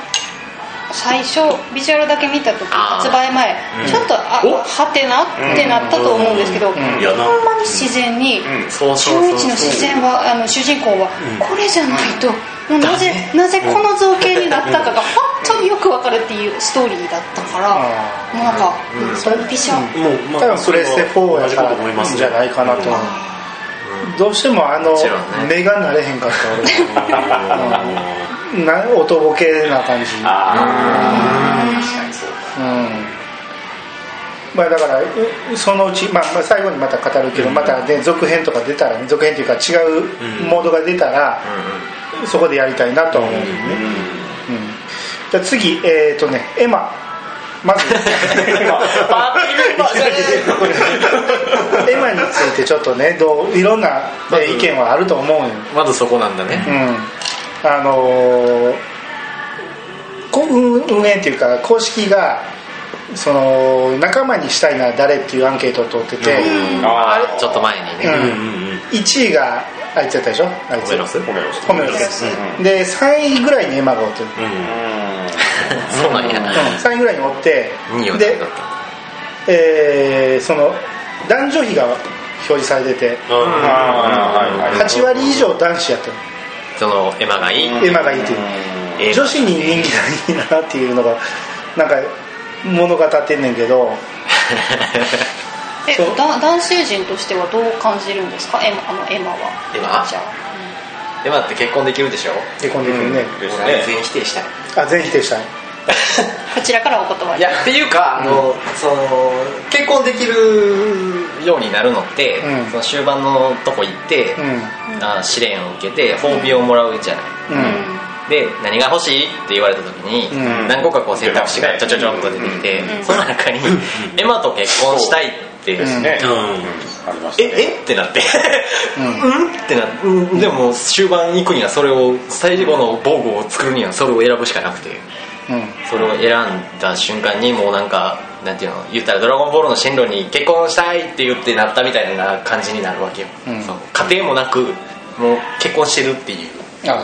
最初ビジュアルだけ見た時あー。発売前、ちょっとあお？はてな？ってなったと思うんですけど、ん。ほん。まに自然に、そう中そうそう。一の自然はあの主人公はこれじゃないと、なぜなぜこの造形になったかが本当によくわかるっていうストーリーだったから、あもうなん。か、それビシャンもうま多分プレステ4やから同じこと思いますじゃないかなと。どうしてもあの目が慣れへんかった俺 な音ボケな感じ。ああ確かにそううん。まあだからうそのうち、まあ、まあ最後にまた語るけど、またね続編とか出たらね続編っていうか違うモードが出たら、そこでやりたいなとは思う。ね、うんじゃあ次えっ、とねエマ。まず。エマ。についてちょっとねどういろんな、えー意見はあると思うよ。まずそこなんだね。うんあの運運営っていうか公式がその仲間にしたいのは誰っていうアンケートを取ってて、あちょっと前にね。うん。うんうんうん。1位があいつやったでしょ？あいつ。ホメロスホメロスホメロスで3位ぐらいにエマがおって。る、そうなんや。うん、3位ぐらいにおって2位はでえーその男女比が表示されてて。あはいはい8割以上男子やってるそのエマがいい。エマがいいっていう女子に人気がいいなっていうのがなんか物語ってんねんけど。えそう。だ男性陣としてはどう感じるんですか？エマあのエマは。エマじゃあ。エマって結婚できるでしょ？結婚できるね、です俺ね。全否定したい。あ全否定したい こちらからお断り。いやっていうかあの、その結婚できるようになるのって、うん。その終盤のとこ行って、うん。あ試練を受けて褒美をもらうじゃない、うん。で何が欲しいって言われた時に、うん。何個かこう選択肢がちょちょちょっと出てきて、うん。その中に、エマと結婚したいってう。んねうんありましたえねえ？ってなって。ううん？んってなって、うん。でも終盤行くにはそれを最後の防具を作るにはそれを選ぶしかなくて。うんそれを選んだ瞬間にもうなんかなんていうの言ったら「ドラゴンボール」の進路に結婚したいって言ってなったみたいな感じになるわけよ、うん。家庭もなくもう結婚してるっていう。あ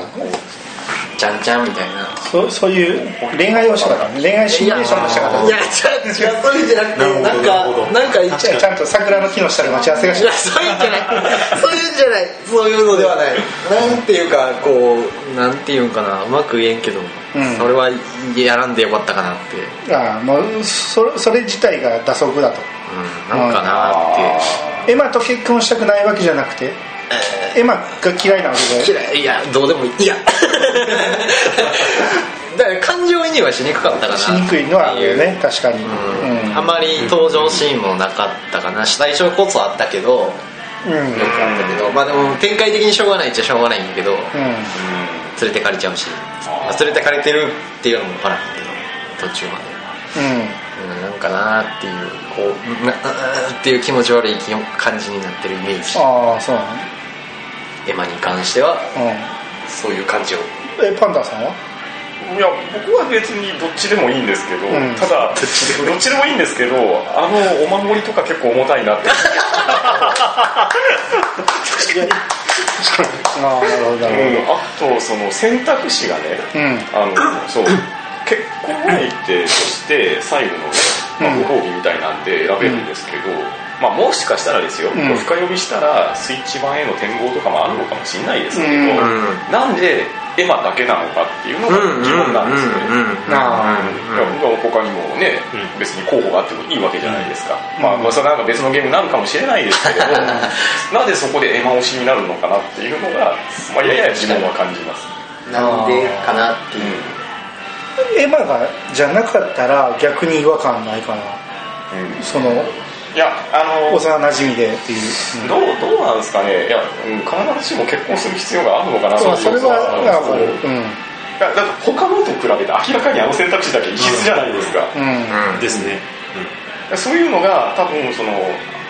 じゃんじゃんみたいな。そそういう恋愛をしたかった。ね恋愛シミュレーションをしたかったいや違う違うそういうんじゃなくてなんかなんか言っちゃう。ちゃんと桜の木の下で待ち合わせがしいやそういうんじゃない。そういうんじゃない。そういうのではない。なんていうかこうなんていうんかな。うまく言えんけど、ん。それはやらんでよかったかなって、あもうそそれ自体が打足だと。うん、なんかなって、エマと結婚したくないわけじゃなくて？エマが嫌いなわけで。嫌い。いやどうでもいい。いや。だから感情移入はしにくかったかな。しにくいのはあるよね確かに。うん。うん。あんまり登場シーンもなかったかな。最初こそあったけど。うん。よくあったけどまあでも展開的にしょうがないっちゃしょうがないんだけど。うん。連れてかれちゃうし、まあ連れてかれてるっていうのも分からんけど。途中まで。うん。うんなんかなーっていうこうなっていう気持ち悪い気感じになってるイメージ。ああそうなのエマに関してはうそういう感じを。ん。えパンダさんは？いや僕は別にどっちでもいいんですけど、うん。ただどっちでもいい。んですけどあのお守りとか結構重たいなって。ああなるほどなるあとその選択肢がねほどうん。あのそう。結婚相手として最後のね、まあ、うんご褒美みたいなんで選べるんですけど、まあ、もしかしたらですよ、ん。深読みしたらスイッチ版への展望とかもあるのかもしれないですけど、うん。なんでエマだけなのかっていうのが疑問なんですよね。あいや僕は他にもね、うん。別に候補があってもいいわけじゃないですか、まあ、まあそれなんか別のゲームになるかもしれないですけれど なぜそこでエマ推しになるのかなっていうのが、まあ、やや疑問は感じます、なんでかなっていう。ーエマがじゃなかったら逆に違和感ないかな。うん。そのいやあの幼馴染でっていう、うんどうどうなんですかね。いや、うん、必ずしも結婚する必要があるのかなそうそれはそうわかる。うん。だって他のと比べて明らかにあの選択肢だけ異質じゃないですか、うん。ですね、そういうのが多分その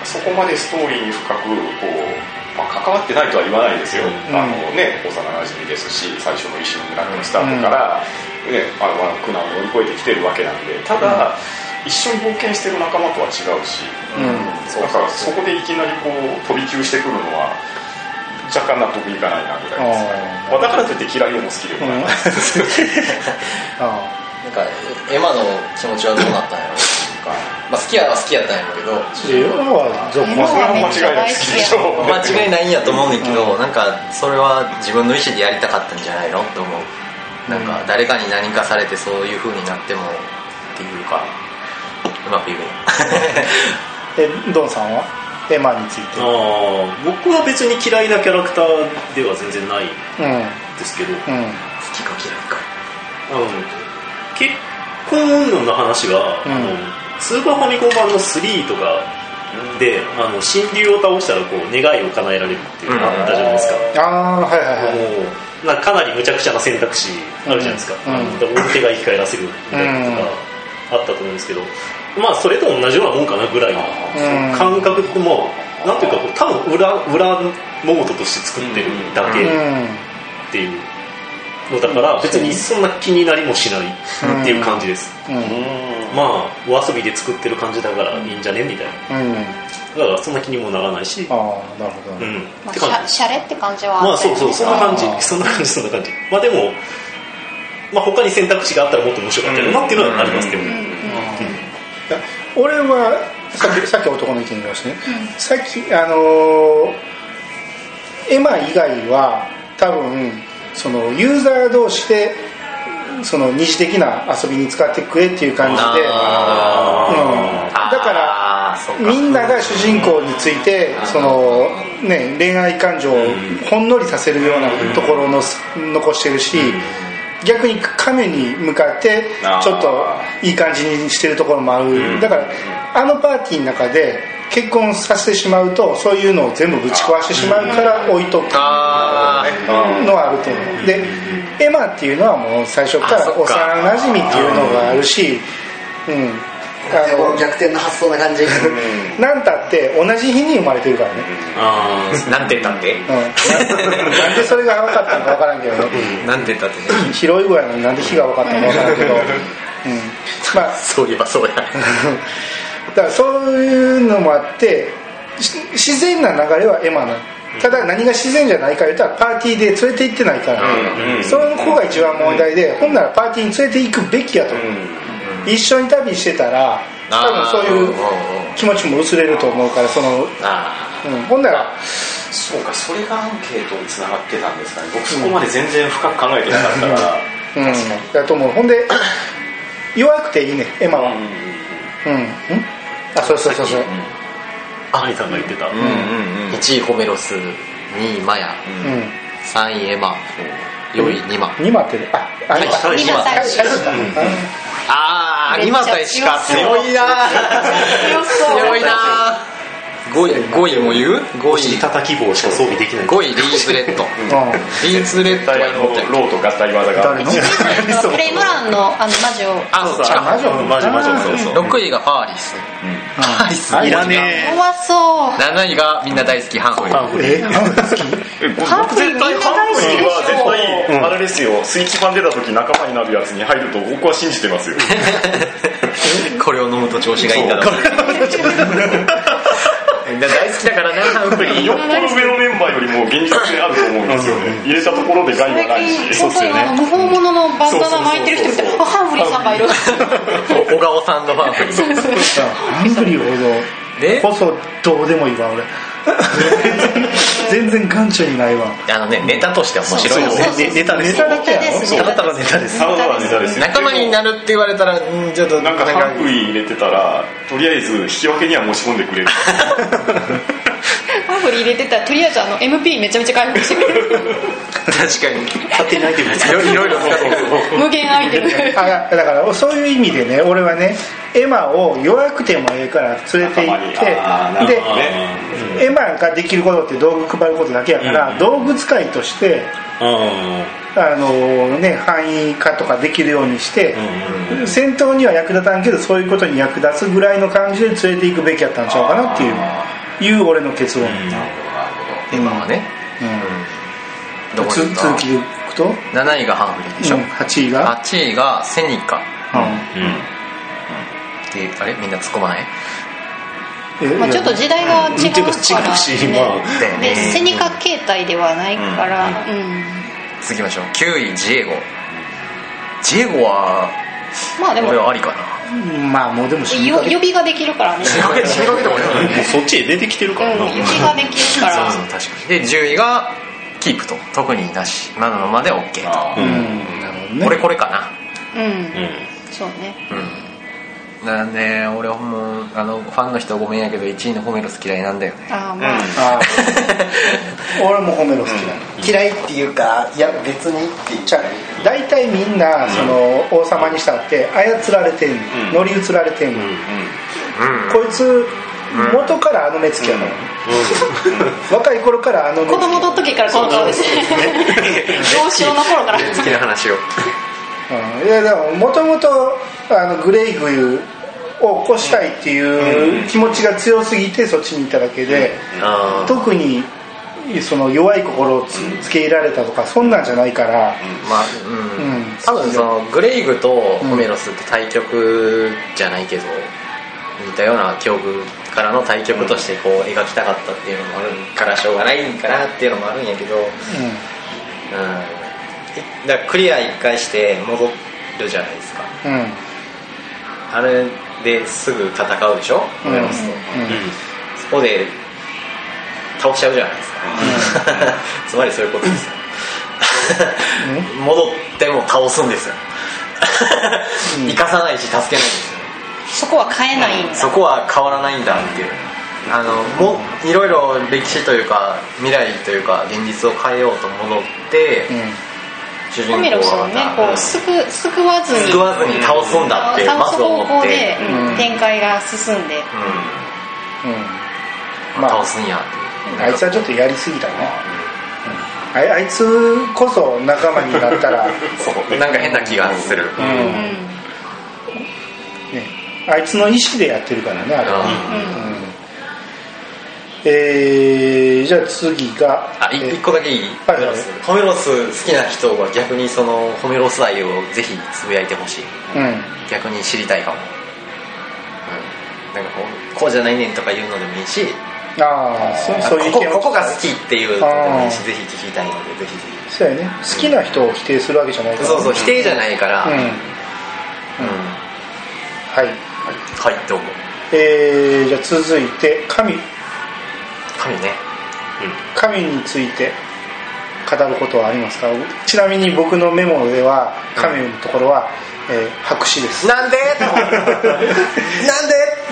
そこまでストーリーに深くこう、まあ、関わってないとは言わないですよ、うん。あのね、幼馴染ですし最初の石の村のスタートから、ねあのまあ苦難を乗り越えてきてるわけなんで。ただ、一緒に冒険してる仲間とは違うし、うん。だからそこでいきなりこう飛び級してくるのは若干納得いかないなぐらいです。かね、だからといって嫌いでも好きでもない、あなんかエマの気持ちはどうなったんやろうか、まあ、好きやは好きやったんやろうけど。ーエマは続エマそれは間違いない好好きでしょ 間違いないんやと思うねんけど、なんかそれは自分の意思でやりたかったんじゃないのって思う。なんか誰かに何かされてそういう風になってもっていうかうまく言うえ ドンさんは？エマについて。ああ僕は別に嫌いなキャラクターでは全然ないうん。ですけど、うん。好きか嫌いか。あの結婚云々の話が、うん。あのスーパーファミコン版の3とかで、あの神竜を倒したらこう願いを叶えられるっていうのがあったじゃないですか、ああはいはいはい。もうなんかかなり無茶苦茶な選択肢あるじゃないですか、うん。あので大手が生き返らせるみたいなのとかあったと思うんですけど、まあそれと同じようなもんかなぐらいのうん。感覚ってもうなんていうかこう多分裏裏モードとして作ってるだけっていうのだから別にそんな気になりもしないっていう感じです、まあお遊びで作ってる感じだからいいんじゃねみたいな。うん。だからそんな気にもならないし。ああなるほどね。うん。まあ、って感じシャレって感じはまあそうそうそんな感じ。そんな感じそんな感じ。まあでもまあ他に選択肢があったらもっと面白かったよなっていうのはありますけど、うん。うんいや 俺はさっきさっき男の意見言いましたね、さっきあのーエマ以外は多分そのユーザー同士でその二次的な遊びに使ってくれっていう感じで、うん、だからみんなが主人公についてその、ね、恋愛感情をほんのりさせるようなところの残してるし逆に亀に向かってちょっといい感じにしてるところもある。だからあのパーティーの中で結婚させてしまうとそういうのを全部ぶち壊してしまうから置いとくのはあると思うでエマっていうのはもう最初から幼なじみっていうのがあるしうんあの逆転の発想な感じ。なんたって同じ日に生まれてるからね、ああなんて言ったって？うん、ななんでそれが分かったのか分からんけどね。なんて言ったって？ね広いぐらいのになんで日が分かったのか分からんけど、うん、まあそういえばそうや。だからそういうのもあってし自然な流れはエマなの。ただ何が自然じゃないか言ったらパーティーで連れて行ってないから、うん。うん。その子が一番問題でほんならパーティーに連れて行くべきやと。思う、一緒に旅してたら多分そういう気持ちも薄れると思うからその、あうん、ほんならそうかそれがアンケートにつながってたんですかね。僕そこまで全然深く考えてなかったから、うん。だと思う。ほんで弱くていいねエマは。うん、うん、あそうそうそうそう。アニさん。が言ってた、うん。うん。うん。1位ホメロス2位マヤ。うん。3位エマ。4位ニマ2マってああは。いはい今最初。最初かか強強いな強いな5位5位も言う？5お尻位。叩き棒しか装備できない5位リーズレッドうん。リーズレッドはローと合体技が誰の？フレイムランのあの魔女あそっちか魔女マジマジそうそう6位がファーリス。ファーリス。いらね怖そう。7位がみんな大好きハンフリー。パンフレえなんか好きえ僕ハンフリーみんな大好きでしょハンフリーは絶対あれですよスイッチ版出た時仲間になるやつに入ると僕は信じてますよ。これを飲むと調子がいいんだろうみんな大好きだからなハンフリーよっぽど上のメンバーよりも現実性あると思うんですよね。入れたところで害は最ない。し近本当にあの無法者のバンダナ巻いてる人見てあハンフリーさんがいる小川さんのファンフリーハングリーほどでこそどうでもいいわ俺 全然眼中にないわ。あのねネタとしては面白い。よねネタです。ネタだけやただただネタです。ただただネタです。仲間になるって言われたらうんちょっとなんかハンプイ入れてたらとりあえず引き分けには持ち込んでくれる パンフリ入れてたらとりあえずあの MP めちゃめちゃ回復してくれる。確かに。勝手にアイテムですいろいろいろ使ってくる。無限アイテム。あだからそういう意味でね俺はねエマを弱くてもええから連れて行ってでエマができることって道具配ることだけやから、うん。道具使いとしてうん。あのね範囲化とかできるようにして、うん戦闘には役立たんけどそういうことに役立つぐらいの感じで連れて行くべきやったんちゃうかなっていういう俺の結論、うん。今はね。うん。どこに行った？つ続きでいくと、7位がハンフリーでしょ？うん8位が、8位がセニカ。うん。うん。であれ？みんな突っ込まない？えまあ、ちょっと時代が違うっていうか違うしから、まあだよねでセニカ形態ではないから、うん。次行きましょう。9位ジエゴ。ジエゴはまあでも俺はありかなまあもうでも死によかけ呼びができるからね。死にかけ死にかけてもね。もうそっちへ出てきてるから。なうん、呼びができるから。そうそう確かに。で10位がキープと。特になし今のままで OK と。あうん。なるほどねこれこれかうん、うん。そうね。なうんなんで俺はもうあのファンの人ごめんやけど1位のホメロス嫌いなんだよね。ああまあ、ああ 俺も褒めろ好きなの、嫌いっていうかいや別にっていうじゃあ大体みんなその王様にしたって操られてんの、うん。乗り移られてんの、うん。こいつ元からあの目つきやから、ね若い頃からあの目つき子供の時からこの顔です。ね幼少の頃から。好きな話を。うん。いやでももともとあのグレイ起こしたいっていう気持ちが強すぎてそっちに行っただけで、特にその弱い心をつつけ入れられたとかそんなんじゃないから、まあうん、うん。多分そのグレイグとホメロスって対局じゃないけど、似たような境遇からの対局としてこう描きたかったっていうのもあるからしょうがないんかなっていうのもあるんやけど、うん、だからクリア1回して戻るじゃないですか。うん。うん。あれですぐ戦うでしょ？ホメロスと、そこで倒しちゃうじゃないですか、つまりそういうことですよ。戻っても倒すんですよ。うん。生かさないし助けないんですよ。そこは変えないんだ。そこは変わらないんだっていう。あのもいろいろ歴史というか未来というか現実を変えようと戻って、主人ホメロス公をねがこう救救わずに救わずに倒すんだって倒ます方向で展開が進んで。うん。うん。まあ倒すんやってあいつはちょっとやりすぎたね、あいあいつこそ仲間になったら、そう。なんか変な気がする、うん。うん。ね、あいつの意思でやってるからねあれは、うん。うん。えー、じゃあ次があいえー一個だけいい、はいはい。ホメロス好きな人は逆にそのホメロス愛をぜひつぶやいてほしい。うん。逆に知りたいかも、うん、なんかこうこうじゃないねんとか言うのでもいいしああそそういうここここが好きっていうのでもいいしぜひ聞きたいのでぜひ。ぜそうやね。好きな人を否定するわけじゃないから、ひそうそう否定じゃないから、うん。うん。はい。はい。どうもえー、じゃあ続いて神。神ね神について語ることはありますか？ちなみに僕のメモでは神のところは、えー白紙です。なんで？なんで？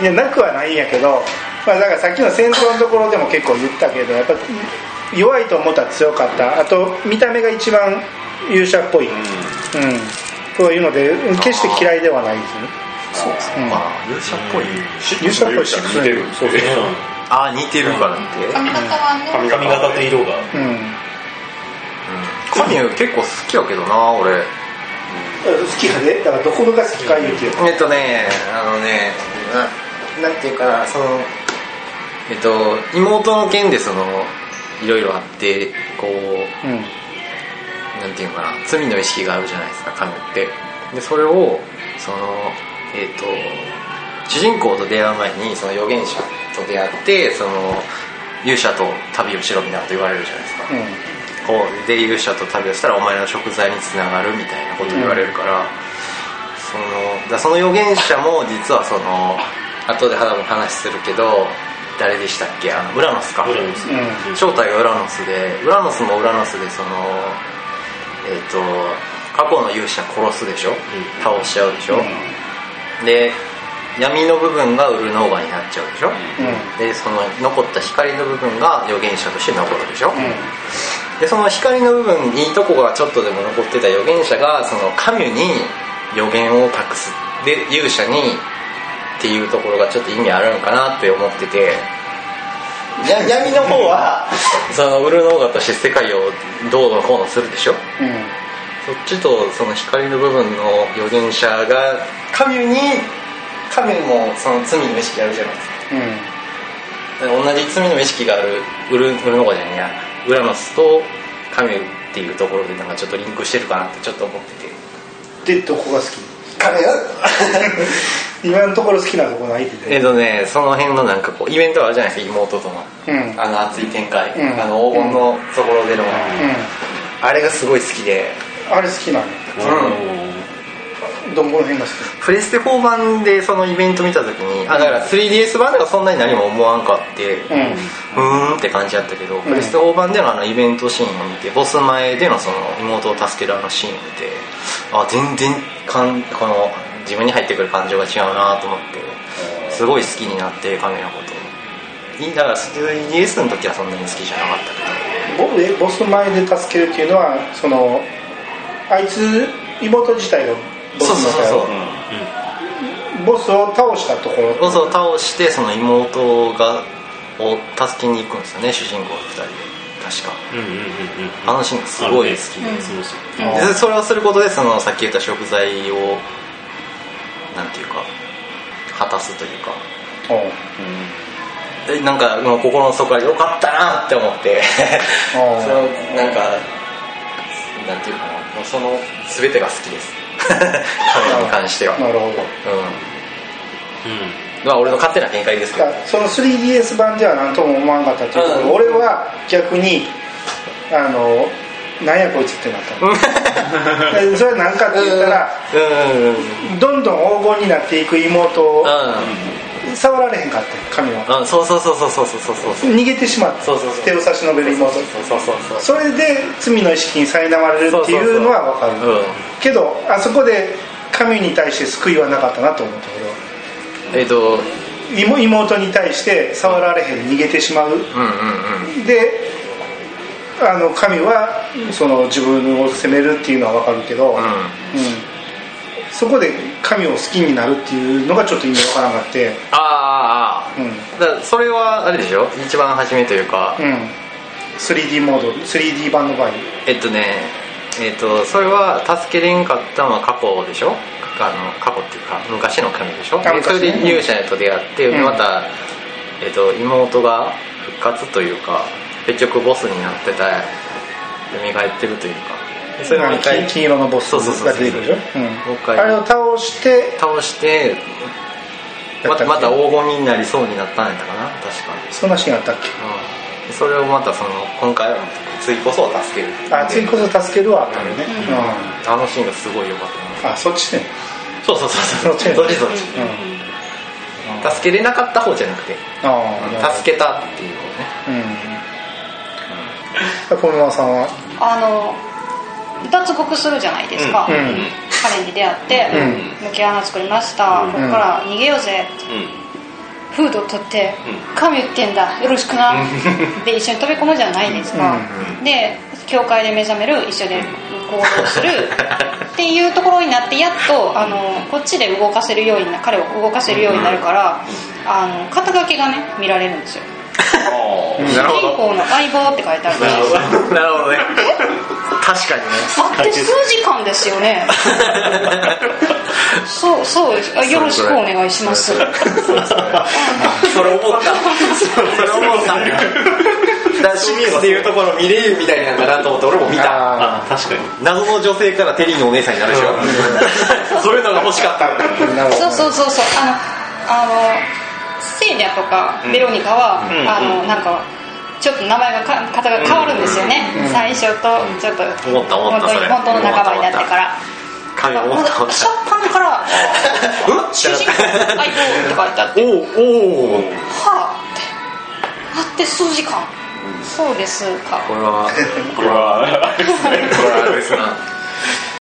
いやなくはないんやけど、まあ、だからさっきの戦闘のところでも結構言ったけどやっぱ弱いと思ったら強かった。あと見た目が一番勇者っぽい、うん。というので決して嫌いではないですね。そうですうん。まあ勇者っぽい。勇者っぽいし似てるそうそう。ああ似てるからって、髪型はね。髪髪型と色が。うん。神結構好きやけどな俺。好きやで。だからどこが好きか言うてよ。えっとねあのねななんていうかなそのえっと妹の件でそのいろいろあってこううん。なんていうのかな罪の意識があるじゃないですか神って。でそれをそのえっ、と主人公と出会う前にその預言者と出会ってその勇者と旅をしろみたいなこと言われるじゃないですか、こうで勇者と旅をしたらお前の食材につながるみたいなこと言われるから、そのだその預言者も実はその後で話するけど誰でしたっけ？あのウラノスか。ウラノス。うん。正体がウラノスでウラノスもウラノスでそのえっ、と過去の勇者殺すでしょ、倒しちゃうでしょ、で闇の部分がウルノーガになっちゃうでしょ、うん。でその残った光の部分が預言者として残るでしょ、うん。でその光の部分いいとこがちょっとでも残ってた預言者がその神に予言を託す。で勇者にっていうところがちょっと意味あるんかなって思ってて。や闇の方は。そのウルノーガとして世界をどうのこうのするでしょ？うん。そっちとその光の部分の預言者が神に神もその罪の意識あるじゃないですか。うん同じ罪の意識があるウルウルノガじゃねえや。ウラノスとカミュっていうところでなんかちょっとリンクしてるかなってちょっと思ってて。でどこが好き？カミュ今のところ好きなとこないってえっとねその辺のなんかこうイベントあるじゃないですか妹との、うん。あの熱い展開、うん。あの黄金のところでの、うあれがすごい好きで。んあれ好きなの？どこの辺が好プレステ4版でそのイベント見た時にあだから 3DS 版ではそんなに何も思わんかってきうんんって感じだったけど、プレステ4版でのあのイベントシーンを見てボス前でのその妹を助けるあのシーンを見てあ全然かんこの自分に入ってくる感情が違うなと思ってすごい好きになって神のこと。だから 3DS の時はそんなに好きじゃなかったけど。ボえボス前で助けるっていうのはそのあいつ妹自体がそうそうそうそう。ボスを倒したところ。ボスを倒してその妹がを助けに行くんですよね主人公2人で。確か。うんうんうんうんあのシーンがすごい好き。で、そうそうう。んでそれをすることでそのさっき言った食材をなんていうか果たすというか。おう。でなんかもう心の底からよかったなって思って。そのなんかなんていうかな。もうその全てが好きです 彼に関しては。なるほど。うん。うんまあ俺の勝手な見解ですけど。その 3DS 版では何とも思わなかったっていうけ俺は逆にあのなんやこいつってなったの。でそれは何かって言ったら、どんどん黄金になっていく妹をう触られへんかって神は、う、そうそうそうそうそうそうそう。逃げてしまって手を差し伸べる妹。それで罪の意識に苛まれるっていうのは分かる、うん、けどあそこで神に対して救いはなかったなと思った俺はえっ、ー、と。妹に対して触られへん逃げてしまう,、うんうんうん、であの神はその自分を責めるっていうのは分かるけど、うん、うん。そこで神を好きになるっていうのがちょっと意味分からなくて。ああああうん。だそれはあれでしょ？一番初めというか、うん。3D モード 3D 版の場合。えっとねえっとそれは助けれんかったのは過去でしょ？あの過去っていうか昔の神でしょ？でそれで勇者と出会って、うんまた、えっと、妹が復活というか結局ボスになってた蘇ってるというか。でそれ回金金色のボスそうそうそうが出てくるでしょ、うん。もう一回あれを倒して倒してまたまた黄金になりそうになったんやったかな？確か。そんなシーンあったっけ？うん。でそれをまたその今回は次こそ助ける。あ次こそ助けるわあったよね、うん。あのシーンがすごい良かったな。あそっちねそうそうそうそっちねそっちそっち。うん。助けれなかった方じゃなくてああ助けたっていうのね。うん。小沼さんは？あの脱獄するじゃないですか、うん。彼に出会って、う抜け穴作りました、ここから逃げようぜ。フードを取って「神言ってんだ。よろしくな」で一緒に飛び込むじゃないですか、で教会で目覚める一緒で行動する。っていうところになってやっとあのこっちで動かせるようにな彼を動かせるようになるからあの肩書きがね見られるんですよ。主なるほど人公の相棒って書いてあるなるほど。なるほどね。確かにね。あって数時間ですよね。そ うそう。ですあよろしくお願いします。それ思った。それ思った。だシミっていうところ見れるみたいなんだなと思って俺も見た。確かに。謎の女性からテリーのお姉さんになるでしょ。そういうのが欲しかった。そうそうそうそう。あのあのセーニャとかベロニカは、うん。あのなんかちょっと名前がか方が変わるんですよね、最初とちょっと本当に本当の仲間になってから。神思った。思っシャンパンから「主人公相棒」って書いてあって。たおおおはあってって数時間。そうですか。これはこれはあれですね。これはあれですな